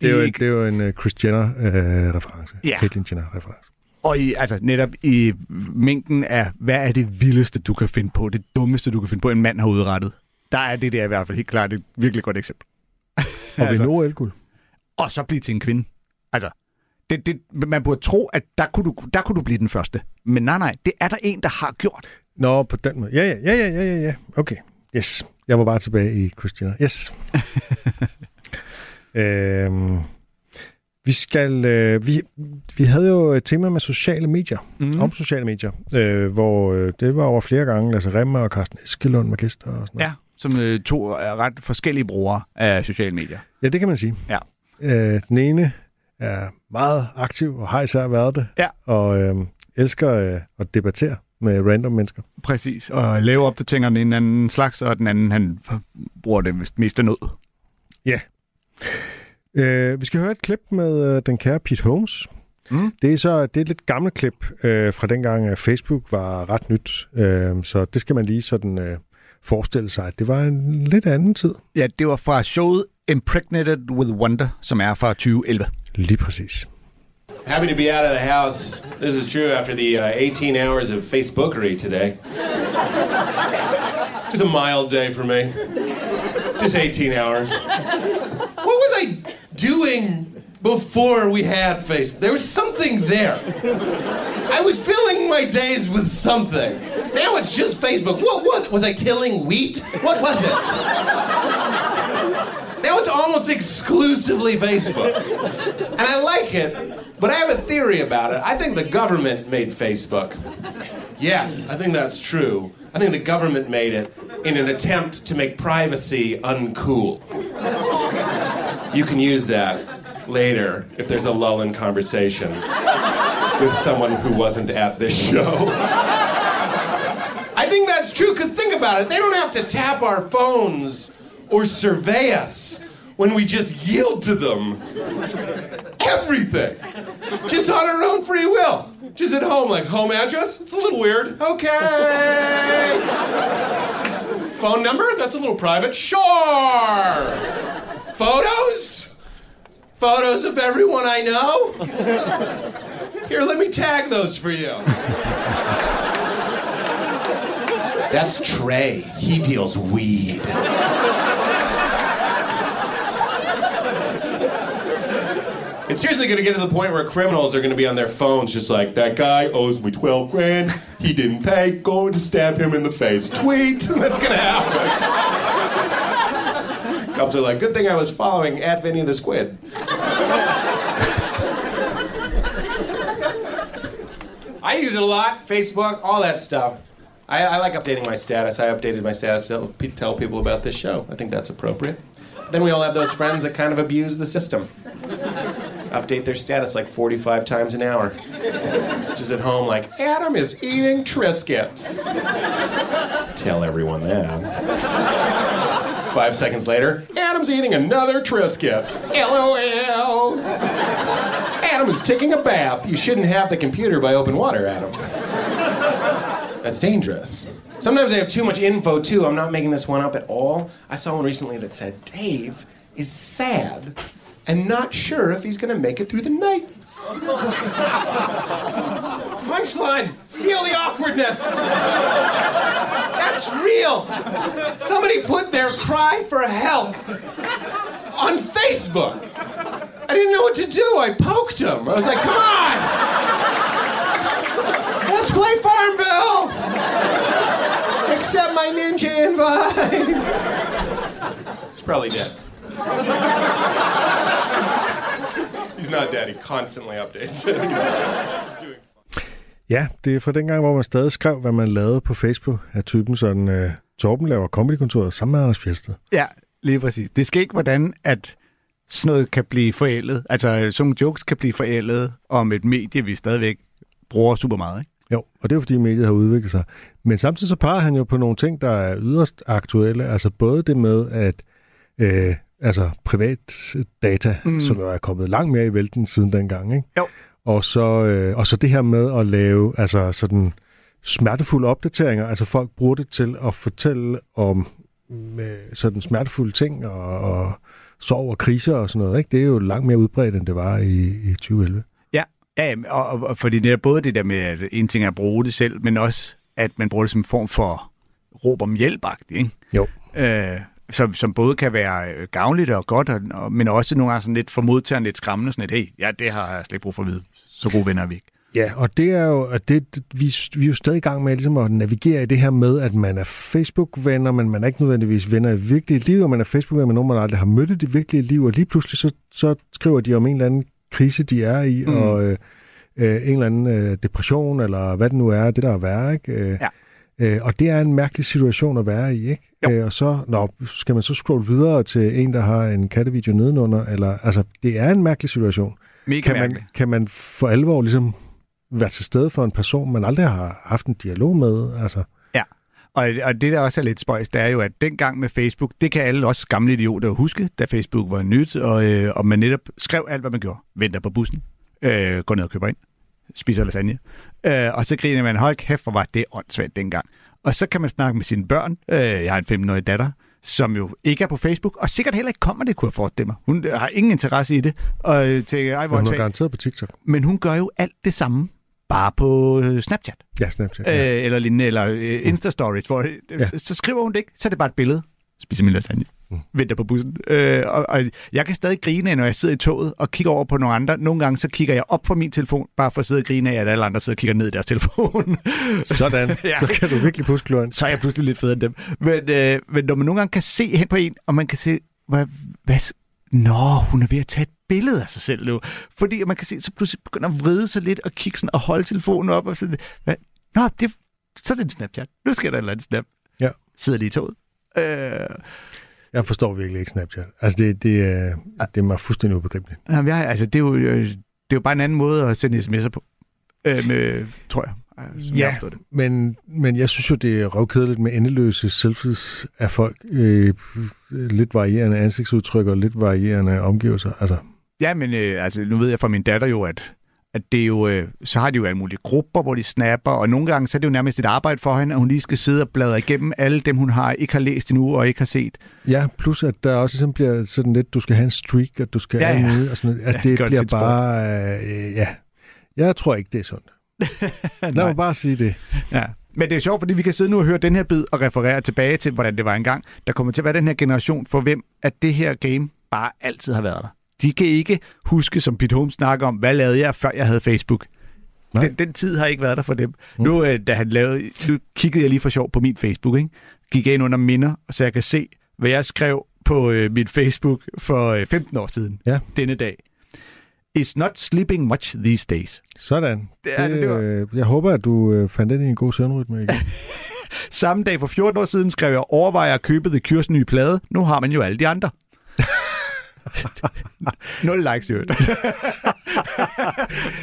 Speaker 4: Det er jo, det er jo en uh, Chris Jenner-reference.
Speaker 5: Ja.
Speaker 4: Caitlyn Jenner-reference.
Speaker 5: Og i, altså, netop i mængden af, hvad er det vildeste, du kan finde på, det dummeste, du kan finde på, en mand har udrettet. Der er det der i hvert fald helt klart et virkelig godt eksempel.
Speaker 4: Og
Speaker 5: Altså.
Speaker 4: vinde OL-guld.
Speaker 5: Og så blive til en kvinde. Altså, det, det, man burde tro, at der kunne, du, der kunne du blive den første. Men nej, nej, det er der en, der har gjort.
Speaker 4: Nå, på den måde. Ja, ja, ja, ja, ja, ja. Okay. Yes. Jeg var bare tilbage i Chris Jenner. Yes. øhm, vi skal... Øh, vi, vi havde jo et tema med sociale medier.
Speaker 5: Mm.
Speaker 4: Om sociale medier. Øh, hvor øh, det var over flere gange Lasse Remmer og Carsten Eskelund med gæster og sådan noget.
Speaker 5: Ja, som øh, to ret forskellige brugere af sociale medier.
Speaker 4: Ja, det kan man sige.
Speaker 5: Ja.
Speaker 4: Øh, den ene er meget aktiv og har især været det.
Speaker 5: Ja.
Speaker 4: Og øh, elsker øh, at debattere med random mennesker.
Speaker 5: Præcis, og lave opdateringer den ene anden slags, og den anden, han bruger det vist mest af nød.
Speaker 4: Øh, vi skal høre et klip med øh, den kære Pete Holmes.
Speaker 5: Mm.
Speaker 4: Det er så det er et lidt gammelt klip øh, fra dengang, at Facebook var ret nyt. Øh, så det skal man lige sådan øh, forestille sig, at det var en lidt anden tid.
Speaker 5: Ja, det var fra showet Impregnated with Wonder, som er fra 2011.
Speaker 4: Lige præcis.
Speaker 9: Happy to be out of the house. This is true after the uh, 18 hours of Facebookery today. Just a mild day for me. Just 18 hours. What was I doing before we had Facebook? There was something there. I was filling my days with something. Now it's just Facebook. What was it? Was I tilling wheat? What was it? Now it's almost exclusively Facebook. And I like it, but I have a theory about it. I think the government made Facebook. Yes, I think that's true. I think the government made it in an attempt to make privacy uncool. You can use that later if there's a lull in conversation with someone who wasn't at this show. I think that's true because think about it. They don't have to tap our phones or survey us when we just yield to them everything. Just on our own free will. Just at home, like home address? It's a little weird. Okay. Phone number? That's a little private. Sure. Photos? Photos of everyone I know? Here, let me tag those for you. That's Trey. He deals weed. It's seriously going to get to the point where criminals are going to be on their phones just like, that guy owes me 12 grand. He didn't pay. Going to stab him in the face. Tweet. That's going to happen. Cops are like, good thing I was following at Vinny the Squid. I use it a lot, Facebook, all that stuff. I, I like updating my status. I updated my status to tell people about this show. I think that's appropriate. Then we all have those friends that kind of abuse the system. Update their status like 45 times an hour. Just at home, like, Adam is eating Triscuits. Tell everyone that. Five seconds later, Adam's eating another Triscuit. LOL. Adam is taking a bath. You shouldn't have the computer by open water, Adam. That's dangerous. Sometimes I have too much info too. I'm not making this one up at all. I saw one recently that said Dave is sad and not sure if he's gonna make it through the night. Punchline! Feel the awkwardness! That's real! Somebody put their cry for help on Facebook. I didn't know what to do. I poked him. I was like, come on! Let's play Farmville! Accept my ninja invite! He's probably dead. Not dead. He constantly updates.
Speaker 4: Ja, det er fra dengang, hvor man stadig skrev, hvad man lavede på Facebook af typen sådan, uh, Torben laver comedykontoret sammen med Anders Fjeldsted.
Speaker 5: Ja, lige præcis. Det skal ikke, hvordan at sådan noget kan blive forældet. Altså, sådan nogle jokes kan blive forældet om et medie, vi stadigvæk bruger super meget, ikke?
Speaker 4: Jo, og det er jo fordi mediet har udviklet sig. Men samtidig så peger han jo på nogle ting, der er yderst aktuelle. Altså både det med, at øh, altså privat data, mm. som er kommet langt mere i vælten siden dengang, ikke?
Speaker 5: Jo.
Speaker 4: Og så, øh, og så det her med at lave altså sådan smertefulde opdateringer. Altså folk bruger det til at fortælle om øh, sådan smertefulde ting og, og sorg og kriser og sådan noget. Ikke? Det er jo langt mere udbredt, end det var i, i 2011.
Speaker 5: Ja, ja og, og fordi det er både det der med, at en ting er at bruge det selv, men også, at man bruger det som en form for råb om hjælp ikke?
Speaker 4: Jo.
Speaker 5: Øh, som, som både kan være øh, gavnligt og godt, og, og, men også nogle gange sådan lidt for modtageren lidt skræmmende, sådan et, hey, ja, det har jeg slet ikke brug for at vide. Så gode venner er vi ikke.
Speaker 4: Ja, og det er jo, at det, vi, vi er jo stadig i gang med ligesom at navigere i det her med, at man er Facebook-venner, men man er ikke nødvendigvis venner i virkelige liv, og man er Facebook-venner med nogen, man aldrig har mødt i det virkelige liv, og lige pludselig så, så skriver de om en eller anden krise, de er i, mm. og øh, øh, en eller anden øh, depression, eller hvad det nu er, det der er værre, ikke? Øh,
Speaker 5: Ja.
Speaker 4: Øh, og det er en mærkelig situation at være i, ikke?
Speaker 5: Jo.
Speaker 4: Øh, og så nå, skal man så scrolle videre til en, der har en kattevideo nedenunder, eller, altså, det er en mærkelig situation.
Speaker 5: Mega
Speaker 4: Kan man,
Speaker 5: mærkeligt.
Speaker 4: kan man for alvor ligesom være til stede for en person, man aldrig har haft en dialog med? Altså,
Speaker 5: Ja, og, og det der også er lidt spøjs, det er jo, at dengang med Facebook, det kan alle også gamle idioter huske, da Facebook var nyt, og, øh, og man netop skrev alt, hvad man gjorde. Venter på bussen, øh, går ned og køber ind, spiser lasagne, øh, og så griner man, hold kæft, hvor var det åndssvagt dengang. Og så kan man snakke med sine børn. Øh, jeg har en 15-årig datter, som jo ikke er på Facebook, og sikkert heller ikke kommer det, kunne jeg forestille mig. Hun har ingen interesse i det, og tænker, ej, hvor
Speaker 4: hun er garanteret på TikTok.
Speaker 5: Men hun gør jo alt det samme, bare på øh, Snapchat
Speaker 4: Ja, Snapchat. Ja.
Speaker 5: øh, eller lignende, eller øh, Insta-stories, hvor. Ja. så, så skriver hun det ikke, så er det bare et billede. Spiser min lasagne. Venter på bussen. Øh, og, og jeg kan stadig grine, når jeg sidder i toget og kigger over på nogle andre. Nogle gange så kigger jeg op fra min telefon, bare for at sidde og grine af, at alle andre sidder og kigger ned i deres telefon.
Speaker 4: Sådan.
Speaker 5: Ja.
Speaker 4: Så kan du virkelig puske gløren.
Speaker 5: så er jeg pludselig lidt federe end dem. Men, øh, men når man nogle gange kan se hen på en, og man kan se, hvad, hvad, Nå, hun er ved at tage et billede af sig selv nu. Fordi man kan se, så pludselig begynder at vride sig lidt og kigge sådan og holde telefonen op. Og sådan, hvad? Nå, det, så er det en Snapchat. Nu sker der et eller andet snap.
Speaker 4: Ja.
Speaker 5: Sidder lige i toget. Øh,
Speaker 4: Jeg forstår virkelig ikke Snapchat. Altså, det, det, er, det er mig fuldstændig ubegribeligt.
Speaker 5: jamen, jeg, altså, det, er jo, øh, det er jo bare en anden måde at sende sms'er på. Øh, med, tror jeg. Øh, som jeg
Speaker 4: Ja,
Speaker 5: forstår det.
Speaker 4: men, men jeg synes jo, det er røvkedeligt med endeløse selfies af folk. Øh, lidt varierende ansigtsudtryk og lidt varierende omgivelser. Altså,
Speaker 5: Ja, men øh, altså, nu ved jeg fra min datter jo, at, at det er jo, øh, så har de jo alle mulige grupper, hvor de snapper, og nogle gange så er det jo nærmest et arbejde for hende, at hun lige skal sidde og bladre igennem alle dem, hun har ikke har læst endnu og ikke har set.
Speaker 4: ja, plus at der også ligesom bliver sådan lidt, du skal have en streak, og du skal
Speaker 5: Ja, ja.
Speaker 4: noget, og sådan noget. At
Speaker 5: Ja, det
Speaker 4: det, bliver bare... Øh, ja, jeg tror ikke, det er sundt. Lad mig bare sige det.
Speaker 5: Ja. Men det er sjovt, fordi vi kan sidde nu og høre den her bid og referere tilbage til, hvordan det var engang. Der kommer til at være den her generation, for hvem at det her game bare altid har været der. De kan ikke huske, som Pete Holmes snakker om, hvad lavede jeg, før jeg havde Facebook.
Speaker 4: Nej.
Speaker 5: Den, den tid har ikke været der for dem. Mm. Nu, øh, da han lavede, nu kiggede jeg lige for sjov på min Facebook, ikke? gik jeg ind under minder, så jeg kan se, hvad jeg skrev på øh, mit Facebook for øh, 15 år siden.
Speaker 4: Ja.
Speaker 5: Denne dag. Is not sleeping much these days.
Speaker 4: Sådan.
Speaker 5: Det- altså, det var-
Speaker 4: øh, Jeg håber, at du øh, fandt ind i en god søvnrytme igen.
Speaker 5: Samme dag for 14 år siden skrev jeg, overvejer at købe The Cures nye plade. Nu har man jo alle de andre. Nul likes i øvrigt.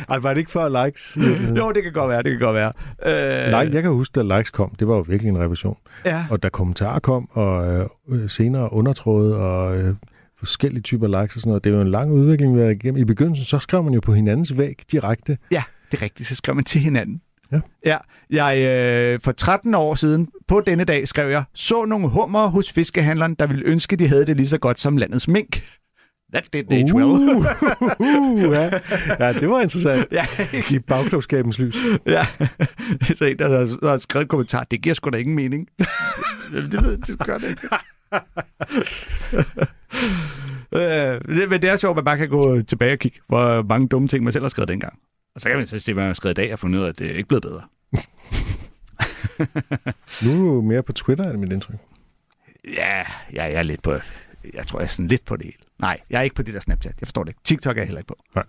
Speaker 4: Ej, var det ikke før likes?
Speaker 5: jo, det kan godt være, det kan godt være. Øh,
Speaker 4: Like, jeg kan huske, da likes kom, det var jo virkelig en revision.
Speaker 5: Ja.
Speaker 4: Og da kommentarer kom, og øh, senere undertråde, og øh, forskellige typer likes og sådan noget, det er jo en lang udvikling, vi har igennem. I begyndelsen, så skrev man jo på hinandens væg direkte.
Speaker 5: Ja, det er rigtigt. Så skrev man til hinanden.
Speaker 4: Ja.
Speaker 5: Ja, jeg, øh, for 13 år siden, på denne dag, skrev jeg, så nogle hummer hos fiskehandleren, der ville ønske, de havde det lige så godt som landets mink. That didn't age well.
Speaker 4: uh, ja. ja, det var interessant.
Speaker 5: ja,
Speaker 4: I bagklogskabens lys.
Speaker 5: ja. så en, der har, der har skrevet en kommentar, det giver sgu da ingen mening. det ved det gør det ikke. øh, men det er sjovt, at man bare kan gå tilbage og kigge, hvor mange dumme ting, man selv har skrevet dengang. Og så kan man så se, hvad man har skrevet i dag, og fundet ud af, at det er ikke blevet bedre.
Speaker 4: Nu er du mere på Twitter, er det mit indtryk.
Speaker 5: Ja, ja, jeg er lidt på... Jeg tror, jeg er sådan lidt på det hele. Nej, jeg er ikke på det der Snapchat. Jeg forstår det ikke. TikTok er jeg heller ikke på.
Speaker 4: Nej.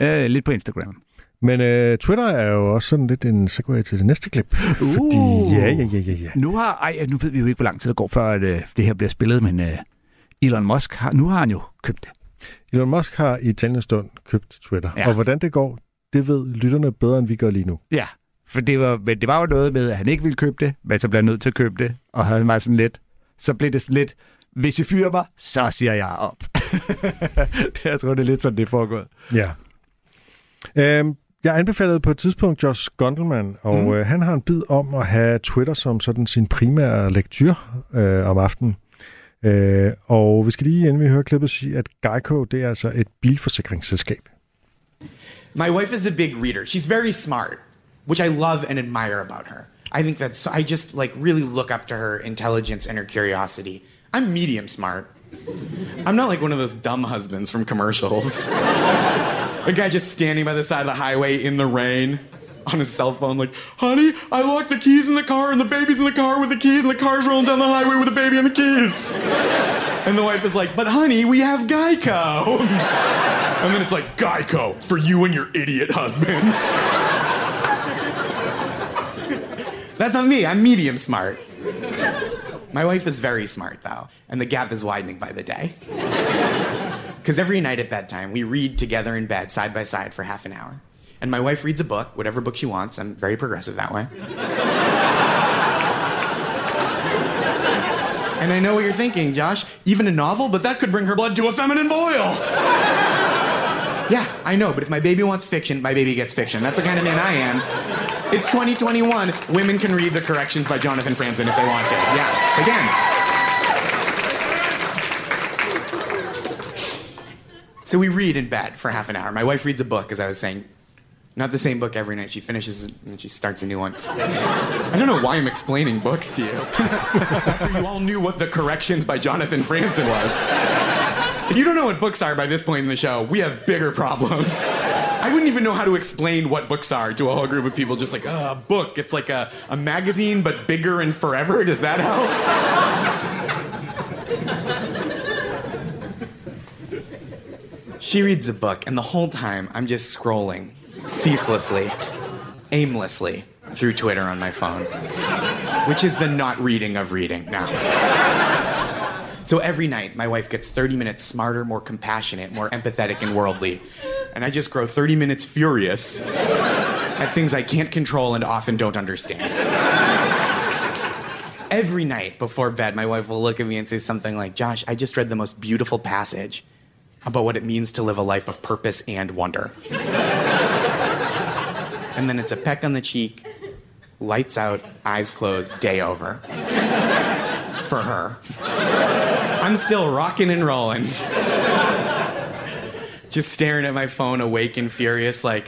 Speaker 5: Øh, lidt på Instagram.
Speaker 4: Men øh, Twitter er jo også sådan lidt en segue til det næste klip.
Speaker 5: Uh.
Speaker 4: Fordi, ja, ja, ja, ja, ja.
Speaker 5: Nu har... Ej, nu ved vi jo ikke, hvor lang tid der går, før at, øh, det her bliver spillet, men øh, Elon Musk har... Nu har han jo købt det.
Speaker 4: Elon Musk har i talende stund købt Twitter.
Speaker 5: Ja.
Speaker 4: Og hvordan det går, det ved lytterne bedre, end vi gør lige nu.
Speaker 5: Ja, for det var, men det var jo noget med, at han ikke ville købe det, men så blev han nødt til at købe det, og han var sådan lidt... Så blev det sådan lidt... Hvis I fyrer mig, så siger jeg op. det, jeg tror, det er lidt sådan, det er foregået.
Speaker 4: Ja. Øhm, jeg anbefalede på et tidspunkt Josh Gondelman, og mm. øh, han har en bid om at have Twitter som sådan sin primære lektyr øh, om aftenen. Øh, og vi skal lige, inden vi hører klippet, sige, at Geico, det er altså et bilforsikringsselskab.
Speaker 10: My wife is a big reader. She's very smart, which I love and admire about her. I think that's I just like really look up to her intelligence and her curiosity. I'm medium smart. I'm not like one of those dumb husbands from commercials. a guy just standing by the side of the highway in the rain on his cell phone, like, honey, I locked the keys in the car and the baby's in the car with the keys and the car's rolling down the highway with the baby and the keys. And the wife is like, but honey, we have Geico. And then it's like, Geico, for you and your idiot husband. That's on me. I'm medium smart. My wife is very smart, though, and the gap is widening by the day. Because every night at bedtime, we read together in bed, side by side, for half an hour. And my wife reads a book, whatever book she wants. I'm very progressive that way. And I know what you're thinking, Josh. Even a novel, but that could bring her blood to a feminine boil. Yeah, I know, but if my baby wants fiction, my baby gets fiction. That's the kind of man I am. It's 2021. Women can read The Corrections by Jonathan Franzen if they want to. Yeah, again. So we read in bed for half an hour. My wife reads a book, as I was saying. Not the same book every night. She finishes and she starts a new one. I don't know why I'm explaining books to you. After you all knew what The Corrections by Jonathan Franzen was. If you don't know what books are by this point in the show, we have bigger problems. I wouldn't even know how to explain what books are to a whole group of people. Just like, uh, a book. It's like a, a magazine, but bigger and forever. Does that help? she reads a book, and the whole time I'm just scrolling ceaselessly, aimlessly through Twitter on my phone, which is the not reading of reading now. So every night, my wife gets 30 minutes smarter, more compassionate, more empathetic, and worldly. And I just grow 30 minutes furious at things I can't control and often don't understand. Every night before bed, my wife will look at me and say something like, Josh, I just read the most beautiful passage about what it means to live a life of purpose and wonder. and then it's a peck on the cheek, lights out, eyes closed, day over. For her. I'm still rocking and rolling. Just staring at my phone, awake and furious, like,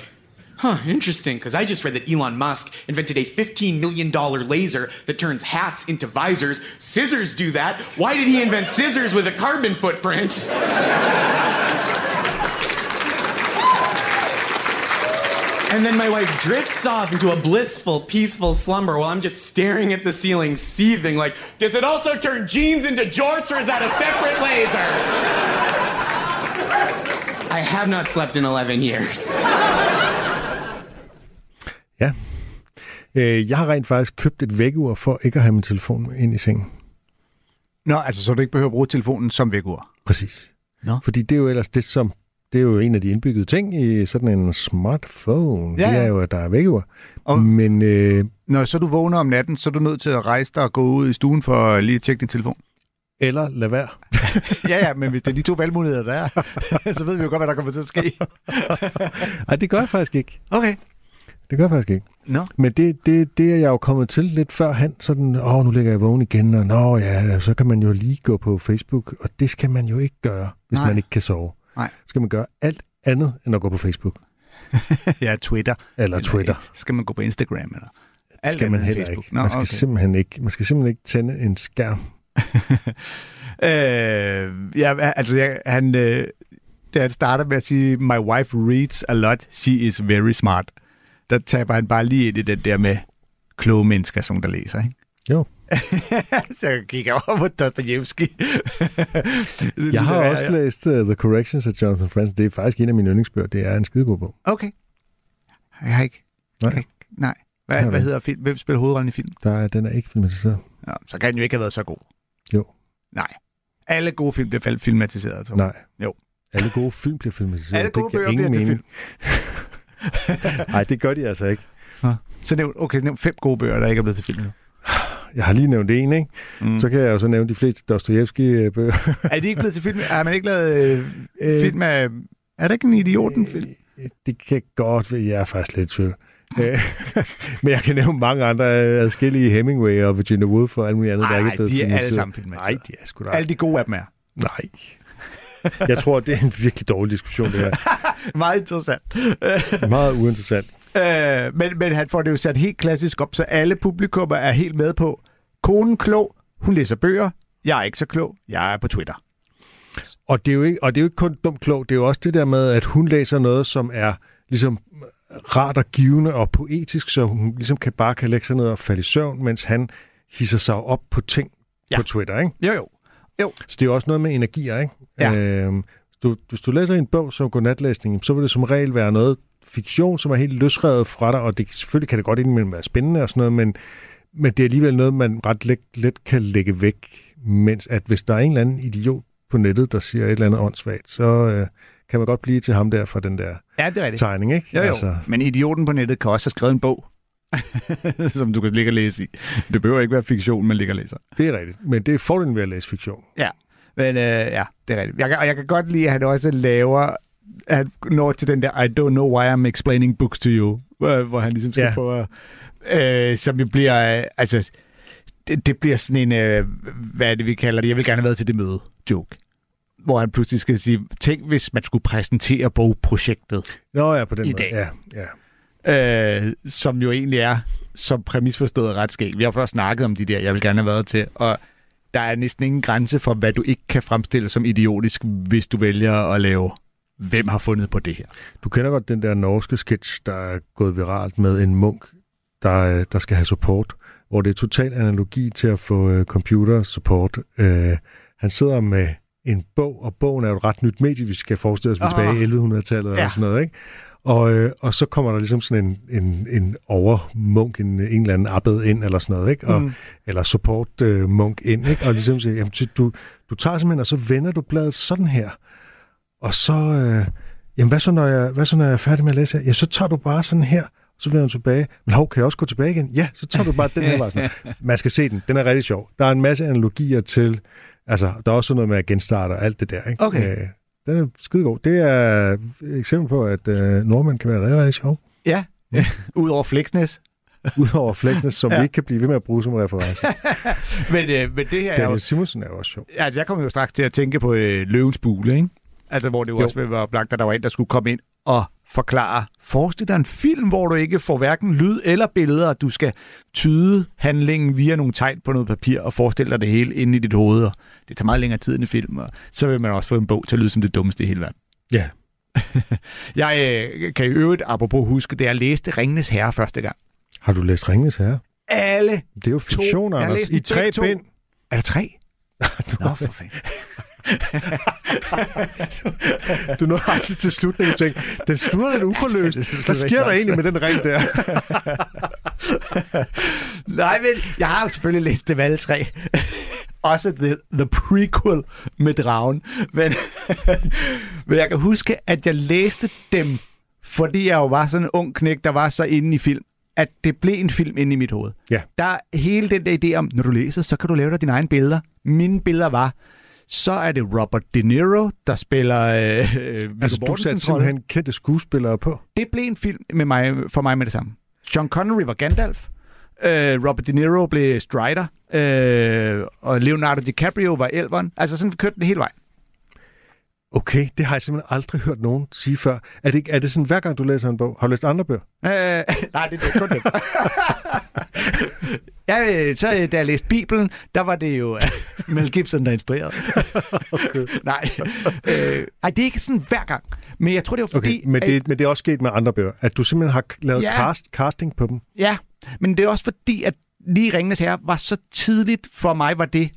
Speaker 10: huh, interesting, because I just read that Elon Musk invented a $15 million laser that turns hats into visors. Scissors do that. Why did he invent scissors with a carbon footprint? And then my wife drifts off into a blissful, peaceful slumber while I'm just staring at the ceiling, seething like, does it also turn jeans into jorts or is that a separate laser? I have not slept in 11 years.
Speaker 4: Ja. Øh, jeg har rent faktisk købt et vækkeur for ikke at have min telefon ind i sengen.
Speaker 5: Nå, altså så du ikke behøver at bruge telefonen som vækkeur.
Speaker 4: Præcis.
Speaker 5: Nå.
Speaker 4: Fordi det er jo ellers det, som det er jo en af de indbyggede ting i sådan en smartphone.
Speaker 5: Ja,
Speaker 4: Det er jo, at der er vækkeur.
Speaker 5: Og-
Speaker 4: Men øh,
Speaker 5: Når så du vågner om natten, så er du nødt til at rejse dig og gå ud i stuen for at lige at tjekke din telefon.
Speaker 4: eller lad være.
Speaker 5: ja, ja, men hvis det er de to valgmuligheder, der er, så ved vi jo godt, hvad der kommer til at ske.
Speaker 4: Nej, det gør jeg faktisk ikke.
Speaker 5: Okay.
Speaker 4: Det gør jeg faktisk ikke.
Speaker 5: Nå.
Speaker 4: Men det, det, det er jeg jo kommet til lidt førhen, sådan, åh, nu ligger jeg vågen igen, og nå ja, så kan man jo lige gå på Facebook, og det skal man jo ikke gøre, hvis
Speaker 5: Nej.
Speaker 4: man ikke kan sove.
Speaker 5: Nej.
Speaker 4: Skal man gøre alt andet, end at gå på Facebook.
Speaker 5: ja, Twitter.
Speaker 4: Eller Twitter.
Speaker 5: Så skal man gå på Instagram, eller?
Speaker 4: Det skal man heller
Speaker 5: Facebook.
Speaker 4: ikke.
Speaker 5: Nå,
Speaker 4: man, skal
Speaker 5: okay.
Speaker 4: simpelthen ikke. man skal simpelthen ikke tænde en skærm.
Speaker 5: Øh, ja, altså, jeg, han, øh, da han starter med at sige, my wife reads a lot, she is very smart. Der taber han bare lige ind i den der med kloge mennesker, som der læser, ikke?
Speaker 4: Jo.
Speaker 5: så jeg kigger over på Dostoyevsky.
Speaker 4: Jeg har også læst uh, The Corrections af Jonathan Franzen. Det er faktisk en af mine yndlingsbøger. Det er en skidegod bog.
Speaker 5: Okay. Jeg har ikke.
Speaker 4: Nej.
Speaker 5: Jeg, nej. Hvad, hvad
Speaker 4: ikke?
Speaker 5: hedder film? Hvem spiller hovedrollen i filmen?
Speaker 4: Der er, den er ikke filmatiseret.
Speaker 5: Ja, så kan den jo ikke have været så god.
Speaker 4: Jo.
Speaker 5: Nej. Alle gode film bliver filmatiseret, tror jeg.
Speaker 4: Nej.
Speaker 5: Jo.
Speaker 4: Alle gode film bliver filmatiseret.
Speaker 5: Alle
Speaker 4: Det
Speaker 5: gode
Speaker 4: giver
Speaker 5: bøger bliver til
Speaker 4: mening. Nej, det gør de altså ikke.
Speaker 5: Så nævn, okay, nævn fem gode bøger, der ikke er blevet til film.
Speaker 4: Jeg har lige nævnt en, ikke?
Speaker 5: Mm.
Speaker 4: Så kan jeg jo så nævne de fleste Dostojevski-bøger.
Speaker 5: Er de ikke blevet til film? Har man ikke lavet øh,
Speaker 4: Øh,
Speaker 5: film af... Er der ikke en idioten-film?
Speaker 4: det kan godt være, jeg er faktisk lidt tvivl. Øh, Men jeg kan nævne mange andre øh, adskillige Hemingway og Virginia Woolf og alt muligt andet, der ikke
Speaker 5: Nej,
Speaker 4: er blevet
Speaker 5: de er alle sammen filmatiseret.
Speaker 4: Nej, de er sgu da
Speaker 5: Alle de gode af dem er.
Speaker 4: Nej. Jeg tror, det er en virkelig dårlig diskussion, det her.
Speaker 5: Meget interessant.
Speaker 4: Meget uinteressant.
Speaker 5: Øh, men, men han får det jo sat helt klassisk op, så alle publikummer er helt med på. Konen klog, hun læser bøger. Jeg er ikke så klog, jeg er på Twitter.
Speaker 4: Og det, er jo ikke, og det er jo ikke kun dumt klog, det er jo også det der med, at hun læser noget, som er ligesom rart og givende og poetisk, så hun ligesom kan bare kan lægge sig ned og falde i søvn, mens han hisser sig op på ting
Speaker 5: Ja.
Speaker 4: på Twitter, ikke?
Speaker 5: Jo, jo. Jo.
Speaker 4: Så det er jo også noget med energier, ikke?
Speaker 5: Ja.
Speaker 4: Øhm, du, hvis du læser en bog som godnatlæsning, så vil det som regel være noget fiktion, som er helt løsrevet fra dig, og det, selvfølgelig kan det godt indimellem være spændende og sådan noget, men, men det er alligevel noget, man ret let, let kan lægge væk, mens at hvis der er en eller anden idiot på nettet, der siger et eller andet åndssvagt, så øh, kan man godt blive til ham der fra den der
Speaker 5: Ja, det er rigtigt.
Speaker 4: tegning, ikke?
Speaker 5: Jo, jo. Altså... Men idioten på nettet kan også have skrevet en bog, som du kan ligge og læse i. Det behøver ikke være fiktion, man ligger og læser.
Speaker 4: Det er rigtigt, men det er fordelen ved at læse fiktion.
Speaker 5: Ja, men øh, ja, det er rigtigt. Jeg, kan- og jeg kan godt lide, at han også laver, at han når til den der, I don't know why I'm explaining books to you, hvor, han ligesom skal ja. Prøve at, øh, som jo bliver, øh, altså, det, det bliver sådan en, øh, hvad er det, vi kalder det, jeg vil gerne have været til det møde, joke. Hvor han pludselig skal sige, tænk hvis man skulle præsentere bogprojektet,
Speaker 4: Nå ja, på den
Speaker 5: I
Speaker 4: måde.
Speaker 5: dag.
Speaker 4: Ja, ja.
Speaker 5: øh, som jo egentlig er som præmisforstået ret skægt. Vi har først snakket om de der, jeg vil gerne have været til, og der er næsten ingen grænse for, hvad du ikke kan fremstille som idiotisk, hvis du vælger at lave, hvem har fundet på det her.
Speaker 4: Du kender godt den der norske sketch, der er gået viralt med en munk, der, øh, der skal have support, hvor det er total analogi til at få uh, computer support. Uh, han sidder med en bog, og bogen er jo et ret nyt medie, vi skal forestille os, vi er tilbage i 1100-tallet
Speaker 5: Ja.
Speaker 4: og sådan noget, ikke? Og, øh, og så kommer der ligesom sådan en, en, en overmunk, en, en eller anden abbed ind, eller sådan noget, ikke? Og,
Speaker 5: Mm.
Speaker 4: Eller support øh, munk ind, ikke? Og ligesom siger, jamen, du, du tager simpelthen, og så vender du bladet sådan her. Og så, øh, jamen hvad så, når jeg, hvad så, når jeg er færdig med at læse her? Ja, så tager du bare sådan her, så vender du tilbage. Men hov, kan jeg også gå tilbage igen? Ja, så tager du bare den her vej. Sådan. Man skal se den. Den er rigtig sjov. Der er en masse analogier til, altså, der er også noget med at genstarte og alt det der, ikke?
Speaker 5: Okay.
Speaker 4: Øh, den er skidegod. Det er et eksempel på, at øh, nordmænd kan være rigtig, rigtig sjov.
Speaker 5: Ja, udover Flexness.
Speaker 4: Udover Flexness, som
Speaker 5: Ja.
Speaker 4: ja. vi ikke kan blive ved med at bruge som reference.
Speaker 5: Men, øh, men det her er jo...
Speaker 4: Daniel Simonsen er jo også sjov.
Speaker 5: Altså, jeg kommer jo straks til at tænke på øh, Løvens Bule, ikke? Altså, hvor det jo, jo. Også være oplagt, at der var en, der skulle komme ind og forklare. Forestil dig en film, hvor du ikke får hverken lyd eller billeder. Du skal tyde handlingen via nogle tegn på noget papir og forestille dig det hele inde i dit hoved. Og det tager meget længere tid end en film, og så vil man også få en bog til at lyde som det dummeste i hele verden.
Speaker 4: Ja,
Speaker 5: Jeg øh, kan i øvrigt, apropos huske, da jeg læste Ringenes Herre første gang.
Speaker 4: Har du læst Ringenes Herre?
Speaker 5: Alle
Speaker 4: Det er jo fiktion,
Speaker 5: har
Speaker 4: Anders. I tre
Speaker 5: to.
Speaker 4: bind.
Speaker 5: Er der tre? Nå, for fanden.
Speaker 4: Du nåede aldrig til slutningen og tænkte, den slutter lidt uforløst.
Speaker 5: Det
Speaker 4: Hvad sker der egentlig med den ring der?
Speaker 5: Nej, men jeg har selvfølgelig dem alle tre. Også the, the prequel med dragen. Men, men jeg kan huske, at jeg læste dem, fordi jeg jo var sådan en ung knæk, der var så inde i film, at det blev en film inde i mit hoved.
Speaker 4: Ja.
Speaker 5: Der er hele den der idé om, når du læser, så kan du lave dig dine egne billeder. Mine billeder var, så er det Robert De Niro, der spiller øh, øh,
Speaker 4: Altså,
Speaker 5: Viggo
Speaker 4: du
Speaker 5: Mortensens
Speaker 4: satte simpelthen kendte skuespillere på.
Speaker 5: Det blev en film med mig, for mig med det samme. Sean Connery var Gandalf. Øh, Robert De Niro blev Strider. Øh, og Leonardo DiCaprio var Elveren. Altså sådan kørte den hele vejen.
Speaker 4: Okay, det har jeg simpelthen aldrig hørt nogen sige før. Er det, er det sådan, hver gang du læser en bog? Har du læst andre bøger?
Speaker 5: Øh, nej, det er kun det. ja, øh, så øh, da jeg læste Bibelen, der var det jo Mel Gibson, der instruerede.
Speaker 4: Okay.
Speaker 5: nej, øh, ej, det er ikke sådan hver gang. Men jeg tror, det var fordi...
Speaker 4: Okay, men det, men det er også sket med andre bøger, at du simpelthen har lavet
Speaker 5: Ja.
Speaker 4: cast, casting på dem.
Speaker 5: Ja, men det er også fordi, at lige Ringenes Herre var så tidligt for mig, var det,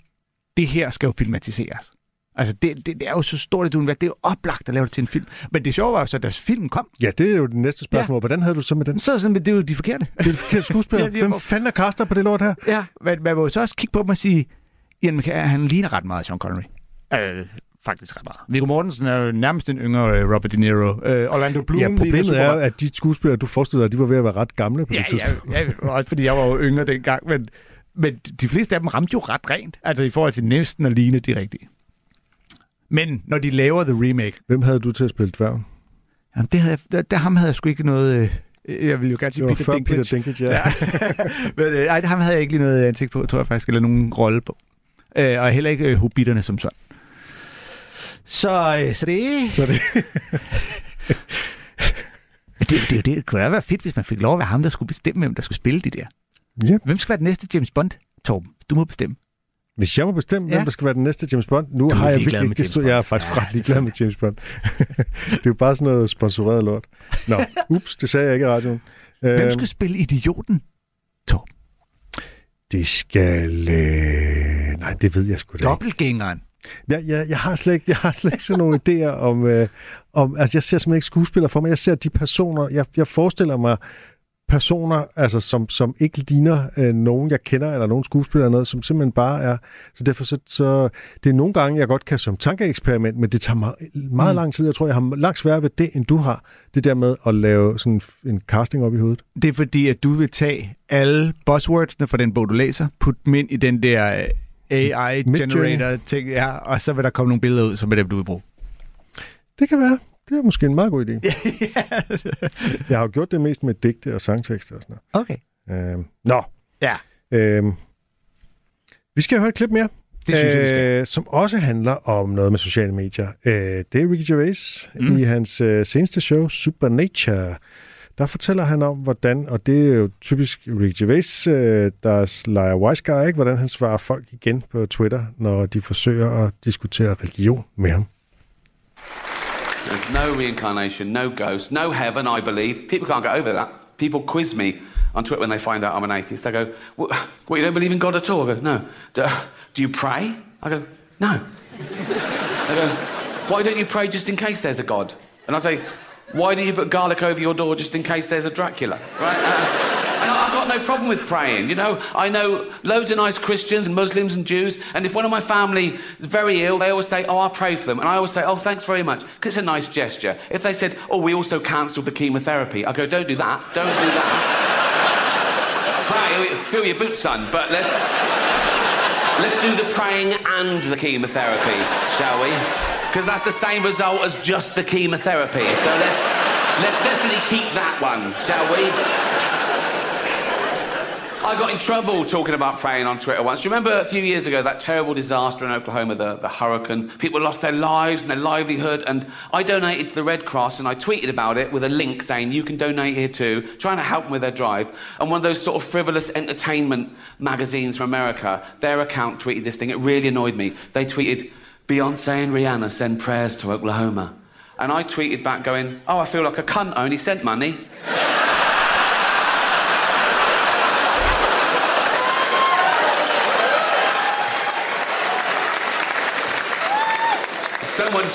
Speaker 5: det her skal jo filmatiseres. Altså, det, det, det er jo så stort et univers. Det er jo oplagt at lave det til en film. Men det sjove var jo så, da filmen kom,
Speaker 4: Ja, det er jo det næste spørgsmål. Ja. Hvordan havde du så med den?
Speaker 5: så sådan, det er jo de forkerte.
Speaker 4: Det er det forkerte skuespiller.
Speaker 5: Ja, de er
Speaker 4: Hvem
Speaker 5: for-
Speaker 4: fanden er caster på det lort her?
Speaker 5: Ja, men man må jo så også kigge på dem og sige, Ian McKellen, han ligner ret meget Sean Connery. Øh, faktisk ret meget. Viggo Mortensen er jo nærmest en yngre øh, Robert De Niro. Øh, Orlando Bloom
Speaker 4: Ja, problemet
Speaker 5: super
Speaker 4: er, at de skuespillere, du forestiller dig, de var ved at være ret gamle på
Speaker 5: Ja,
Speaker 4: det tidspunkt.
Speaker 5: ja, ja, også fordi jeg var jo yngre dengang, men, men de fleste af dem ramte jo ret rent, altså i forhold til næsten at ligne de rigtige. Men når de laver The Remake,
Speaker 4: Hvem havde du til at spille dværgen?
Speaker 5: jamen det havde jeg, der, der, ham havde jeg sgu ikke noget... Øh, jeg ville jo gerne sige
Speaker 4: Det
Speaker 5: Peter Dinklage.
Speaker 4: Peter Dinklage, ja.
Speaker 5: Ja. men øh, ej, ham havde jeg ikke lige noget ansigt på, tror jeg faktisk, eller nogen rolle på. Øh, og heller ikke øh, hobitterne som sådan. Så, øh, så det...
Speaker 4: Så det,
Speaker 5: det, det, det, det kunne da være fedt, hvis man fik lov at være ham, der skulle bestemme, hvem der skulle spille de der.
Speaker 4: ja.
Speaker 5: Hvem skal være den næste James Bond, Torben? Du må bestemme.
Speaker 4: Hvis jeg må bestemme,
Speaker 5: Ja.
Speaker 4: hvem der skal være den næste James Bond, nu
Speaker 5: er
Speaker 4: har jeg virkelig ikke stod. Jeg er faktisk
Speaker 5: Ja,
Speaker 4: ret ligeglad med James Bond. det er jo bare sådan noget sponsoreret lort. Nå, ups, det sagde jeg ikke i radioen.
Speaker 5: Hvem
Speaker 4: Øhm,
Speaker 5: skal spille idioten? Torben.
Speaker 4: Det skal... Øh... Nej, det ved jeg sgu da ikke.
Speaker 5: Dobbeltgængeren.
Speaker 4: Jeg, jeg, jeg, har slet ikke, jeg har slet ikke sådan nogle idéer om, øh, om... Altså, jeg ser simpelthen ikke skuespillere for mig. Jeg ser de personer... Jeg, jeg forestiller mig personer, altså, som, som ikke ligner øh, nogen, jeg kender, eller nogen skuespillere, eller noget, som simpelthen bare er... Så derfor så, så... Det er nogle gange, jeg godt kan som tankeeksperiment, men det tager mig meget
Speaker 5: Mm.
Speaker 4: lang tid. Jeg tror, jeg har langt sværere ved det, end du har. Det der med at lave sådan en casting op i hovedet.
Speaker 5: Det er fordi, at du vil tage alle buzzwordsene fra den bog, du læser, putte dem ind i den der øh, AI-generator ting, ja, og så vil der komme nogle billeder ud, som er dem, du vil bruge.
Speaker 4: Det kan være. Det er måske en meget god idé. jeg har jo gjort det mest med digte og sangtekster og sådan
Speaker 5: Okay.
Speaker 4: noget. Øhm, nå,
Speaker 5: Ja,
Speaker 4: øhm, vi skal høre et klip mere.
Speaker 5: det synes jeg, vi skal.
Speaker 4: Øh, som også handler om noget med sociale medier. Øh, det er Ricky Gervais. Mm. i hans øh, seneste show, Supernature. Der fortæller han om, hvordan, og det er jo typisk Ricky Gervais, øh, der leger wise guy, ikke? hvordan han svarer folk igen på Twitter, når de forsøger at diskutere religion med ham.
Speaker 11: There's no reincarnation, no ghost, no heaven, I believe. People can't get over that. People quiz me on Twitter when they find out I'm an atheist. They go, What, what you don't believe in God at all? I go, No. Do, do you pray? I go, No. They go, Why don't you pray just in case there's a God? And I say, Why do you put garlic over your door just in case there's a Dracula? Right? Uh, I've got no problem with praying. You know, I know loads of nice Christians and Muslims and Jews. And if one of my family is very ill, they always say, Oh, I'll pray for them. And I always say, Oh, thanks very much. Because it's a nice gesture. If they said, Oh, we also cancelled the chemotherapy, I go, Don't do that. Don't do that. Pray, oh, fill your boots, son. But let's. Let's do the praying and the chemotherapy, shall we? Because that's the same result as just the chemotherapy. So let's let's definitely keep that one, shall we? I got in trouble talking about praying on Twitter once. Do you remember a few years ago that terrible disaster in Oklahoma, the, the hurricane? People lost their lives and their livelihood, and I donated to the Red Cross and I tweeted about it with a link saying you can donate here too, trying to help them with their drive. And one of those sort of frivolous entertainment magazines from America, their account tweeted this thing. It really annoyed me. They tweeted, Beyonce and Rihanna send prayers to Oklahoma. And I tweeted back going, oh, I feel like a cunt, I only sent money.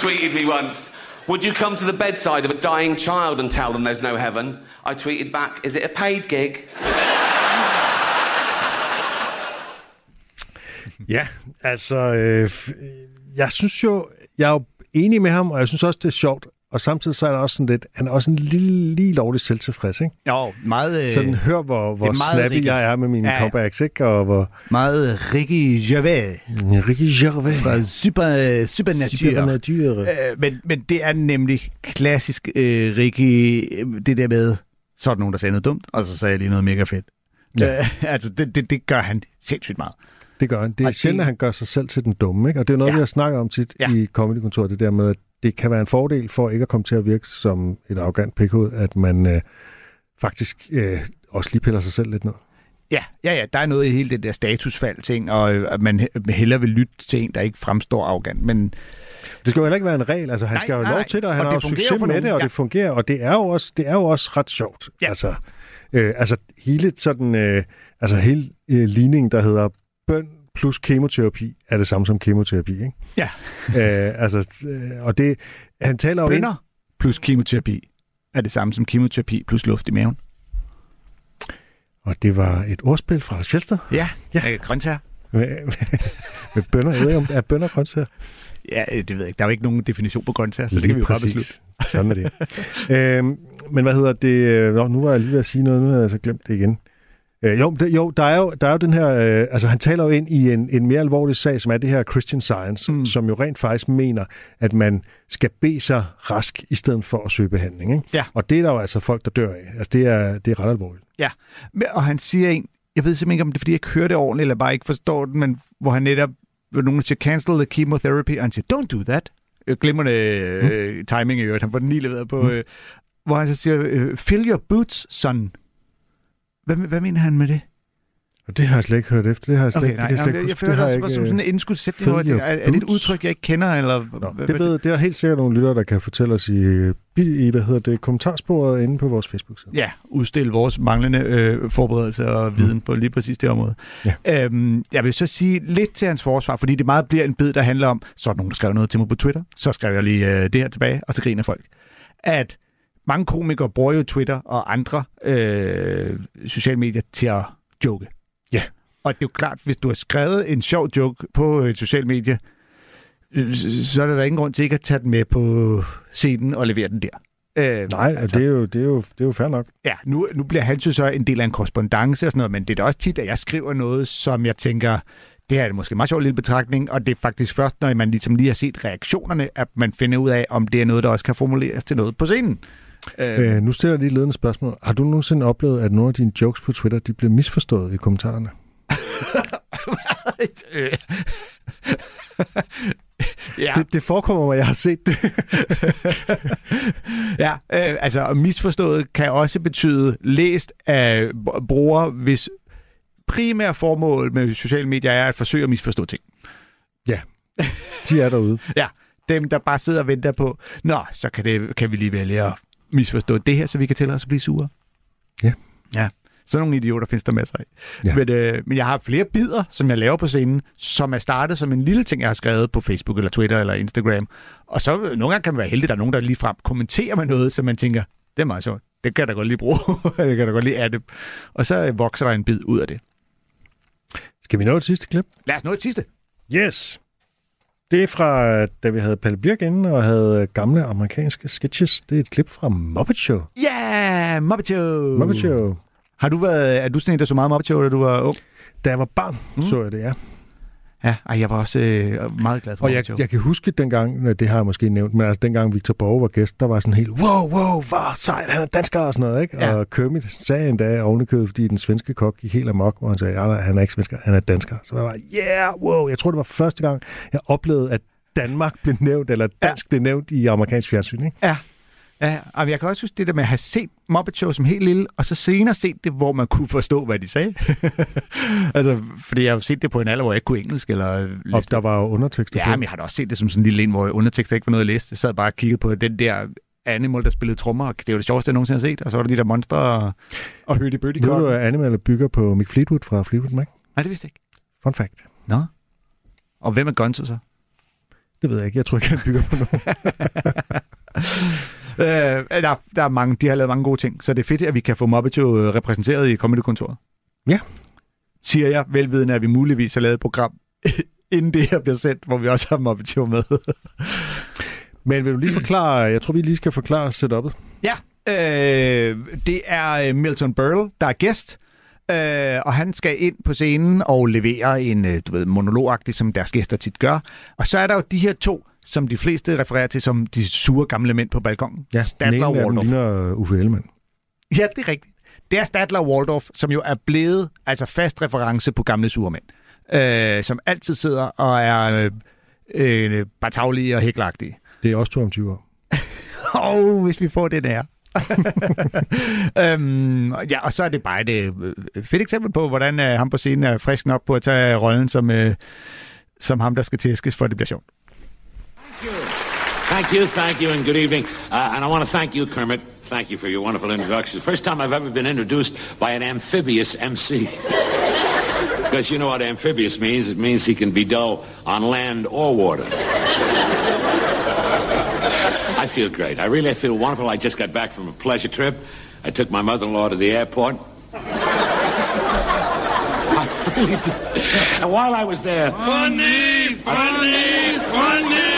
Speaker 11: tweeted me once, would you come to the bedside of a dying child and tell them there's no heaven? I tweeted back, is it a paid gig?
Speaker 4: Ja, altså, øh, jeg synes jo, jeg er jo enig med ham, og jeg synes også, det er sjovt. Og samtidig så er der også sådan lidt, han er også en lille, lige lovlig selvtilfreds, ikke?
Speaker 5: Jo, meget... Øh,
Speaker 4: Sådan, hør, hvor, hvor
Speaker 5: det
Speaker 4: snappy
Speaker 5: Ricky.
Speaker 4: jeg er med mine
Speaker 5: Ja,
Speaker 4: comebacks, ikke? Og hvor...
Speaker 5: Meget Ricky Gervais.
Speaker 4: Ricky Gervais.
Speaker 5: Fra Super, Supernature.
Speaker 4: Supernature.
Speaker 5: Øh, men, men det er nemlig klassisk øh, Ricky, øh, det der med, så er der nogen, der sagde noget dumt, og så sagde jeg lige noget mega fedt.
Speaker 4: Ja.
Speaker 5: Øh, altså, det, det, det gør han sindssygt meget.
Speaker 4: Det gør han. Det er
Speaker 5: Og det-
Speaker 4: sjældent, at han gør sig selv til den dumme, ikke? Og det er noget,
Speaker 5: Ja.
Speaker 4: vi har snakket om tit
Speaker 5: ja.
Speaker 4: i Comedykontoret, det der med, at det kan være en fordel for ikke at komme til at virke som et arrogant pikhoved, at man øh, faktisk øh, også lige piller sig selv lidt ned.
Speaker 5: Ja, ja, ja, der er noget i hele det der statusfald-ting, og øh, at man he- hellere vil lytte til en, der ikke fremstår arrogant. Men
Speaker 4: Det skal jo heller ikke være en regel. Altså, han
Speaker 5: Nej,
Speaker 4: skal jo
Speaker 5: nej,
Speaker 4: lov til det, og han
Speaker 5: Og
Speaker 4: har jo succes med
Speaker 5: nogen,
Speaker 4: det, og
Speaker 5: ja.
Speaker 4: det fungerer, og det er jo også, det er jo også ret sjovt.
Speaker 5: Ja.
Speaker 4: Altså, øh, altså hele sådan, øh, altså hele øh, ligningen, der hedder bøn plus kemoterapi, er det samme som kemoterapi, ikke?
Speaker 5: ja,
Speaker 4: øh, altså, øh, og det, han taler jo ind,
Speaker 5: bønder plus kemoterapi er det samme som kemoterapi plus luft i maven.
Speaker 4: og det var et ordspil fra Lars Fjeldsted
Speaker 5: Ja,
Speaker 4: Ja.
Speaker 5: grøntsager.
Speaker 4: med, med bønder. Jeg ved om er bønder grøntsager.
Speaker 5: Ja, øh, det ved jeg ikke. Der er jo ikke nogen definition på grøntsager, så det kan vi jo bare beslutte.
Speaker 4: Sådan er det. øhm, men hvad hedder det? Nå, nu var jeg lige ved at sige noget, nu havde jeg så glemt det igen. Øh, jo, det, jo, der er jo, der er jo den her, øh, altså han taler jo ind i en, en mere alvorlig sag, som er det her Christian Science,
Speaker 5: Mm.
Speaker 4: mm. som jo rent faktisk mener, at man skal bede sig rask, i stedet for at søge behandling. Ikke?
Speaker 5: Ja.
Speaker 4: Og det er der jo altså folk, der dør af. Altså det er, det er ret alvorligt.
Speaker 5: Ja, og han siger en, jeg ved simpelthen ikke, om det er, fordi jeg ikke hører det ordentligt, eller bare ikke forstår den, men hvor han netop, hvor nogen siger, cancel the chemotherapy, og han siger, don't do that. Øh, glimrende øh, timing i øvrigt, han får den lige leveret på,
Speaker 4: Mm.
Speaker 5: øh, hvor han så siger, øh, fill your boots, son. Hvad, hvad mener han med det?
Speaker 4: Og det har jeg slet ikke hørt efter. Det har jeg slet
Speaker 5: Okay,
Speaker 4: ikke,
Speaker 5: nej,
Speaker 4: det kan jeg slet
Speaker 5: jeg,
Speaker 4: ikke
Speaker 5: jeg føler
Speaker 4: Det
Speaker 5: også som sådan
Speaker 4: øh,
Speaker 5: en indskudssætning,
Speaker 4: fill
Speaker 5: hvor jeg tænker, er, er det et udtryk, jeg ikke kender, eller...
Speaker 4: Nå,
Speaker 5: hvad-
Speaker 4: det, ved, det er der helt sikkert nogle lyttere, der kan fortælle os i, øh, i hvad hedder det, kommentarsporet inde på vores Facebook-side.
Speaker 5: ja, udstille vores manglende øh, forberedelse og viden mm. på lige præcis det område.
Speaker 4: Ja.
Speaker 5: Øhm, jeg vil så sige lidt til hans forsvar, fordi det meget bliver en bid, der handler om, så er der nogen, der skrev noget til mig på Twitter, så skrev jeg lige øh, det her tilbage, og så griner folk. At mange komikere bruger jo Twitter og andre øh, sociale medier til at joke.
Speaker 4: Ja.
Speaker 5: Og det er jo klart, hvis du har skrevet en sjov joke på et socialt medie, så er der ingen grund til ikke at tage den med på scenen og levere den der. Øh,
Speaker 4: Nej, altså, det, er jo, det, er jo, det er jo fair nok.
Speaker 5: Ja, nu, nu bliver han jo så en del af en korrespondence og sådan noget, men det er da også tit, at jeg skriver noget, som jeg tænker, det her er måske en meget sjov lille betragtning, og det er faktisk først, når man ligesom lige har set reaktionerne, at man finder ud af, om det er noget, der også kan formuleres til noget på scenen. Øh,
Speaker 4: Øh, nu stiller jeg lige et ledende spørgsmål. Har du nogensinde oplevet, at nogle af dine jokes på Twitter, de bliver misforstået i kommentarerne?
Speaker 5: ja,
Speaker 4: Det, det forekommer mig, at jeg har set det.
Speaker 5: ja øh, altså misforstået kan også betyde læst af brugere, hvis primære formål med sociale medier er at forsøge at misforstå ting.
Speaker 4: De er derude.
Speaker 5: Ja, dem, der bare sidder og venter på, nå, så kan, det, kan vi lige vælge at misforstå det her, så vi kan tælle os at blive sure.
Speaker 4: Ja.
Speaker 5: Ja, sådan nogle idioter findes der masser af.
Speaker 4: Ja.
Speaker 5: Men, øh, men jeg har flere bidder, som jeg laver på scenen, som er startet som en lille ting, jeg har skrevet på Facebook eller Twitter eller Instagram. Og så øh, nogle gange kan man være heldig, der er nogen, der lige frem kommenterer med noget, som man tænker, det er meget sjovt. Det kan jeg da godt lige bruge. det kan da godt lige adde. Og så øh, vokser der en bid ud af det.
Speaker 4: Skal vi nå et sidste klip?
Speaker 5: Lad os nå et sidste.
Speaker 4: Yes. Det er fra, da vi havde Palle Birk inde og havde gamle amerikanske sketches. Det er et klip fra Muppet Show.
Speaker 5: Ja, yeah, Muppet Show.
Speaker 4: Muppet Show.
Speaker 5: Har du været, er du sådan en, der så meget Muppet Show, da du var ung?
Speaker 4: Da jeg var barn, mm. så jeg det, ja.
Speaker 5: Ja, ej, jeg var også øh, meget glad for
Speaker 4: Og jeg,
Speaker 5: Show.
Speaker 4: jeg kan huske dengang, det har jeg måske nævnt, men altså dengang Victor Borge var gæst, der var sådan helt, wow, wow, hvor sejt, han er dansker og sådan noget, ikke?
Speaker 5: Ja.
Speaker 4: Og Kermit sagde endda ovenikøbet, fordi den svenske kok gik helt amok, hvor han sagde, nej, han er ikke svensker, han er dansker. Så jeg var, yeah, wow, jeg tror, det var første gang, jeg oplevede, at Danmark blev nævnt, eller dansk ja. blev nævnt i amerikansk fjernsyn, ikke?
Speaker 5: Ja. Ja, og jeg kan også huske det der med at have set Muppet Show som helt lille, og så senere set det, hvor man kunne forstå, hvad de sagde. altså, fordi jeg har set det på en alder, hvor jeg ikke kunne engelsk. Eller
Speaker 4: Og der var jo undertekster
Speaker 5: Ja, men jeg har da også set det som sådan en lille en, hvor undertekster ikke var noget at læse. Jeg sad bare og kiggede på den der Animal, der spillede trommer, og det er jo det sjoveste, jeg nogensinde har set. Og så var der de der monstre og, og Hurdy Burdy
Speaker 4: Ved du, at Animal bygger på Mick Fleetwood fra Fleetwood Mac?
Speaker 5: Nej, det vidste jeg ikke.
Speaker 4: Fun fact.
Speaker 5: Nå. Og hvem er Gonzo så?
Speaker 4: Det ved jeg ikke. Jeg tror ikke, han bygger på nogen.
Speaker 5: Øh, der, der er mange, de har lavet mange gode ting, så det er fedt, at vi kan få Muppet Show øh, repræsenteret i Comedy-kontoret.
Speaker 4: Ja.
Speaker 5: Siger jeg, velvidende, at vi muligvis har lavet et program, inden det her bliver sendt, hvor vi også har Muppet Show med.
Speaker 4: Men vil du lige forklare, jeg tror, vi lige skal forklare setup'et.
Speaker 5: Ja, øh, det er øh, Milton Berle, der er gæst, øh, og han skal ind på scenen og levere en øh, du ved, monologagtig, som deres gæster tit gør. Og så er der jo de her to, som de fleste refererer til som de sure gamle mænd på balkongen.
Speaker 4: Ja,
Speaker 5: Statler
Speaker 4: den
Speaker 5: og Waldorf.
Speaker 4: ligner Uffe Ellemann.
Speaker 5: Ja, det er rigtigt. Det er Statler og Waldorf, som jo er blevet altså fast reference på gamle surmænd. Øh, som altid sidder og er øh, øh, bataglige og hæklagtige.
Speaker 4: Det er også to om 20 år.
Speaker 5: Åh, oh, hvis vi får det der. øhm, ja, og så er det bare et øh, fedt eksempel på, hvordan øh, ham på scenen er frisk nok på at tage rollen som, øh, som ham, der skal tæskes, for det bliver sjovt.
Speaker 12: Thank you, thank you, and good evening. Uh, and I want to thank you, Kermit. Thank you for your wonderful introduction. First time I've ever been introduced by an amphibious MC. Because you know what amphibious means. It means he can be dull on land or water. I feel great. I really feel wonderful. I just got back from a pleasure trip. I took my mother-in-law to the airport. and while I was there...
Speaker 13: Funny, funny, funny.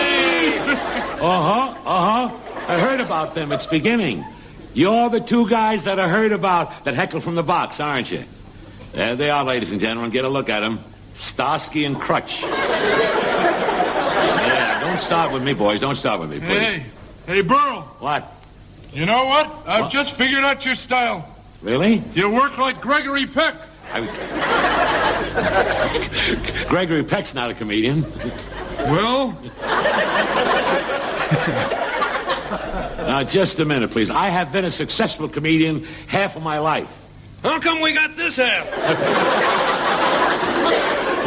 Speaker 12: Uh-huh, uh-huh. I heard about them. It's beginning. You're the two guys that I heard about that heckle from the box, aren't you? There they are, ladies and gentlemen. Get a look at them. Starsky and Crutch. yeah, don't start with me, boys. Don't start with me, please.
Speaker 13: Hey, hey, Burl.
Speaker 12: What?
Speaker 13: You know what? I've just figured out your style.
Speaker 12: Really?
Speaker 13: You work like Gregory Peck.
Speaker 12: I was... Gregory Peck's not a comedian.
Speaker 13: Well,
Speaker 12: Now, just a minute, please. I have been a successful comedian half of my life.
Speaker 13: how come we got this half?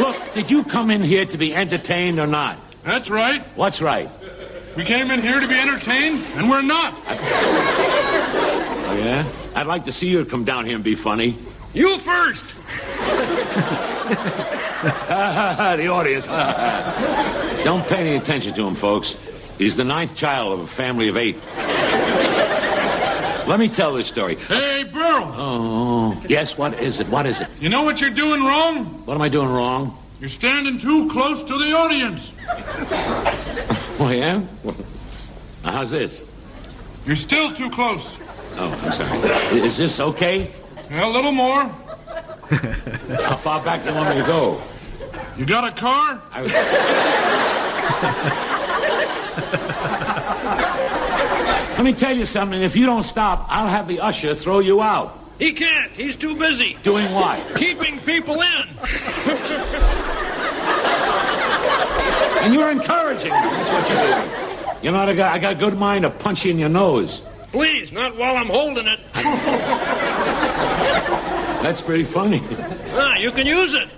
Speaker 12: Look, did you come in here to be entertained or not?
Speaker 13: That's right.
Speaker 12: What's right?
Speaker 13: We came in here to be entertained, and we're not.
Speaker 12: Oh, yeah? I'd like to see you come down here and be funny.
Speaker 13: You first.
Speaker 12: the audience. Don't pay any attention to him, folks. He's the ninth child of a family of eight. Let me tell this story.
Speaker 13: Hey, Burl.
Speaker 12: Oh, yes, what is it? What is it?
Speaker 13: You know what you're doing wrong?
Speaker 12: What am I doing wrong?
Speaker 13: You're standing too close to the audience.
Speaker 12: Oh, yeah? Well, now, how's this?
Speaker 13: You're still too close.
Speaker 12: Oh, I'm sorry. Is this okay?
Speaker 13: Yeah, a little more.
Speaker 12: How far back do you want me to go?
Speaker 13: You got a car?
Speaker 12: I was... Let me tell you something. If you don't stop, I'll have the usher throw you out.
Speaker 13: He can't. He's too busy.
Speaker 12: Doing what?
Speaker 13: Keeping people in.
Speaker 12: And you're encouraging me. That's what you're doing. You know, I got, I got a good mind to punch you in your nose.
Speaker 13: Please, not while I'm holding it.
Speaker 12: That's pretty funny.
Speaker 13: Ah, you can use it.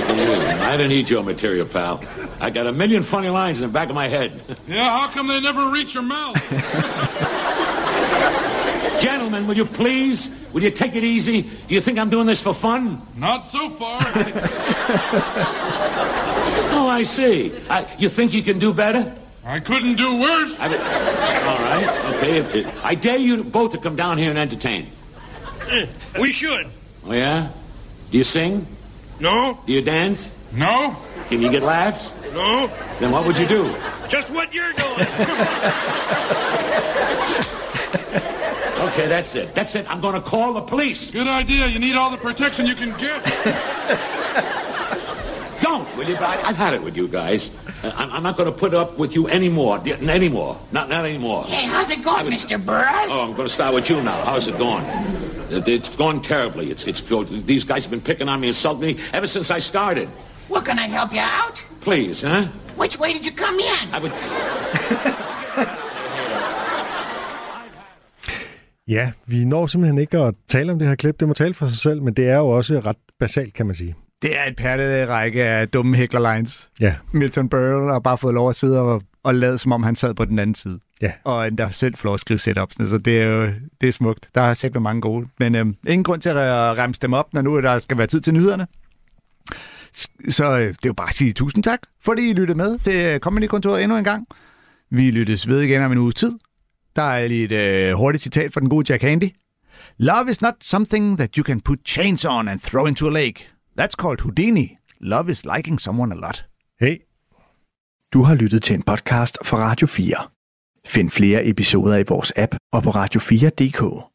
Speaker 12: I can use it. I don't need your material, pal. I got a million funny lines in the back of my head.
Speaker 13: Yeah, how come they never reach your mouth?
Speaker 12: Gentlemen, will you please? Will you take it easy? Do you think I'm doing this for fun?
Speaker 13: Not so far.
Speaker 12: Oh, I see. I, you think you can do better?
Speaker 13: I couldn't do worse.
Speaker 12: I mean, all right, okay. I dare you both to come down here and entertain.
Speaker 13: We should.
Speaker 12: Oh, yeah? Do you sing?
Speaker 13: No,
Speaker 12: Do you dance?
Speaker 13: no,
Speaker 12: Can you get laughs?
Speaker 13: no.
Speaker 12: Then what would you do?
Speaker 13: Just what you're doing.
Speaker 12: Okay, that's it. That's it. I'm going to call the police.
Speaker 13: Good idea. You need all the protection you can get.
Speaker 12: Don't, will you? I, I've had it with you guys. Uh, I'm, I'm not going to put up with you anymore. Anymore. Not, not anymore.
Speaker 14: Hey, how's it going, Mr. Burr?
Speaker 12: Oh, I'm going to start with you now. How's it going? It's gone terribly. It's, it's, these guys have been picking on me, insulting me ever since I started.
Speaker 14: Well, can I help you out?
Speaker 12: Please, huh?
Speaker 14: Which way did you come in?
Speaker 12: I would...
Speaker 4: ja, vi når simpelthen ikke at tale om det her klip. Det må tale for sig selv, men det er jo også ret basalt, kan man sige.
Speaker 5: Det er et perlerække af dumme hæklerlines.
Speaker 4: Ja.
Speaker 5: Milton Berle har bare fået lov at sidde og og lade, som om han sad på den anden side.
Speaker 4: Ja.
Speaker 5: Og endda selv får lov at skrive setups. Så det er jo det er smukt. Der er sikkert mange gode. Men øhm, ingen grund til at remse dem op, når nu der skal være tid til nyhederne. Så øh, det er jo bare at sige tusind tak, fordi I lyttede med til Comedy-kontoret endnu en gang. Vi lyttes ved igen om en uges tid. Der er lige et øh, hurtigt citat fra den gode Jack Handy. Love is not something that you can put chains on and throw into a lake. That's called Houdini. Love is liking someone a lot.
Speaker 4: Hey.
Speaker 1: Du har lyttet til en podcast fra Radio 4. Find flere episoder i vores app og på radio4.dk.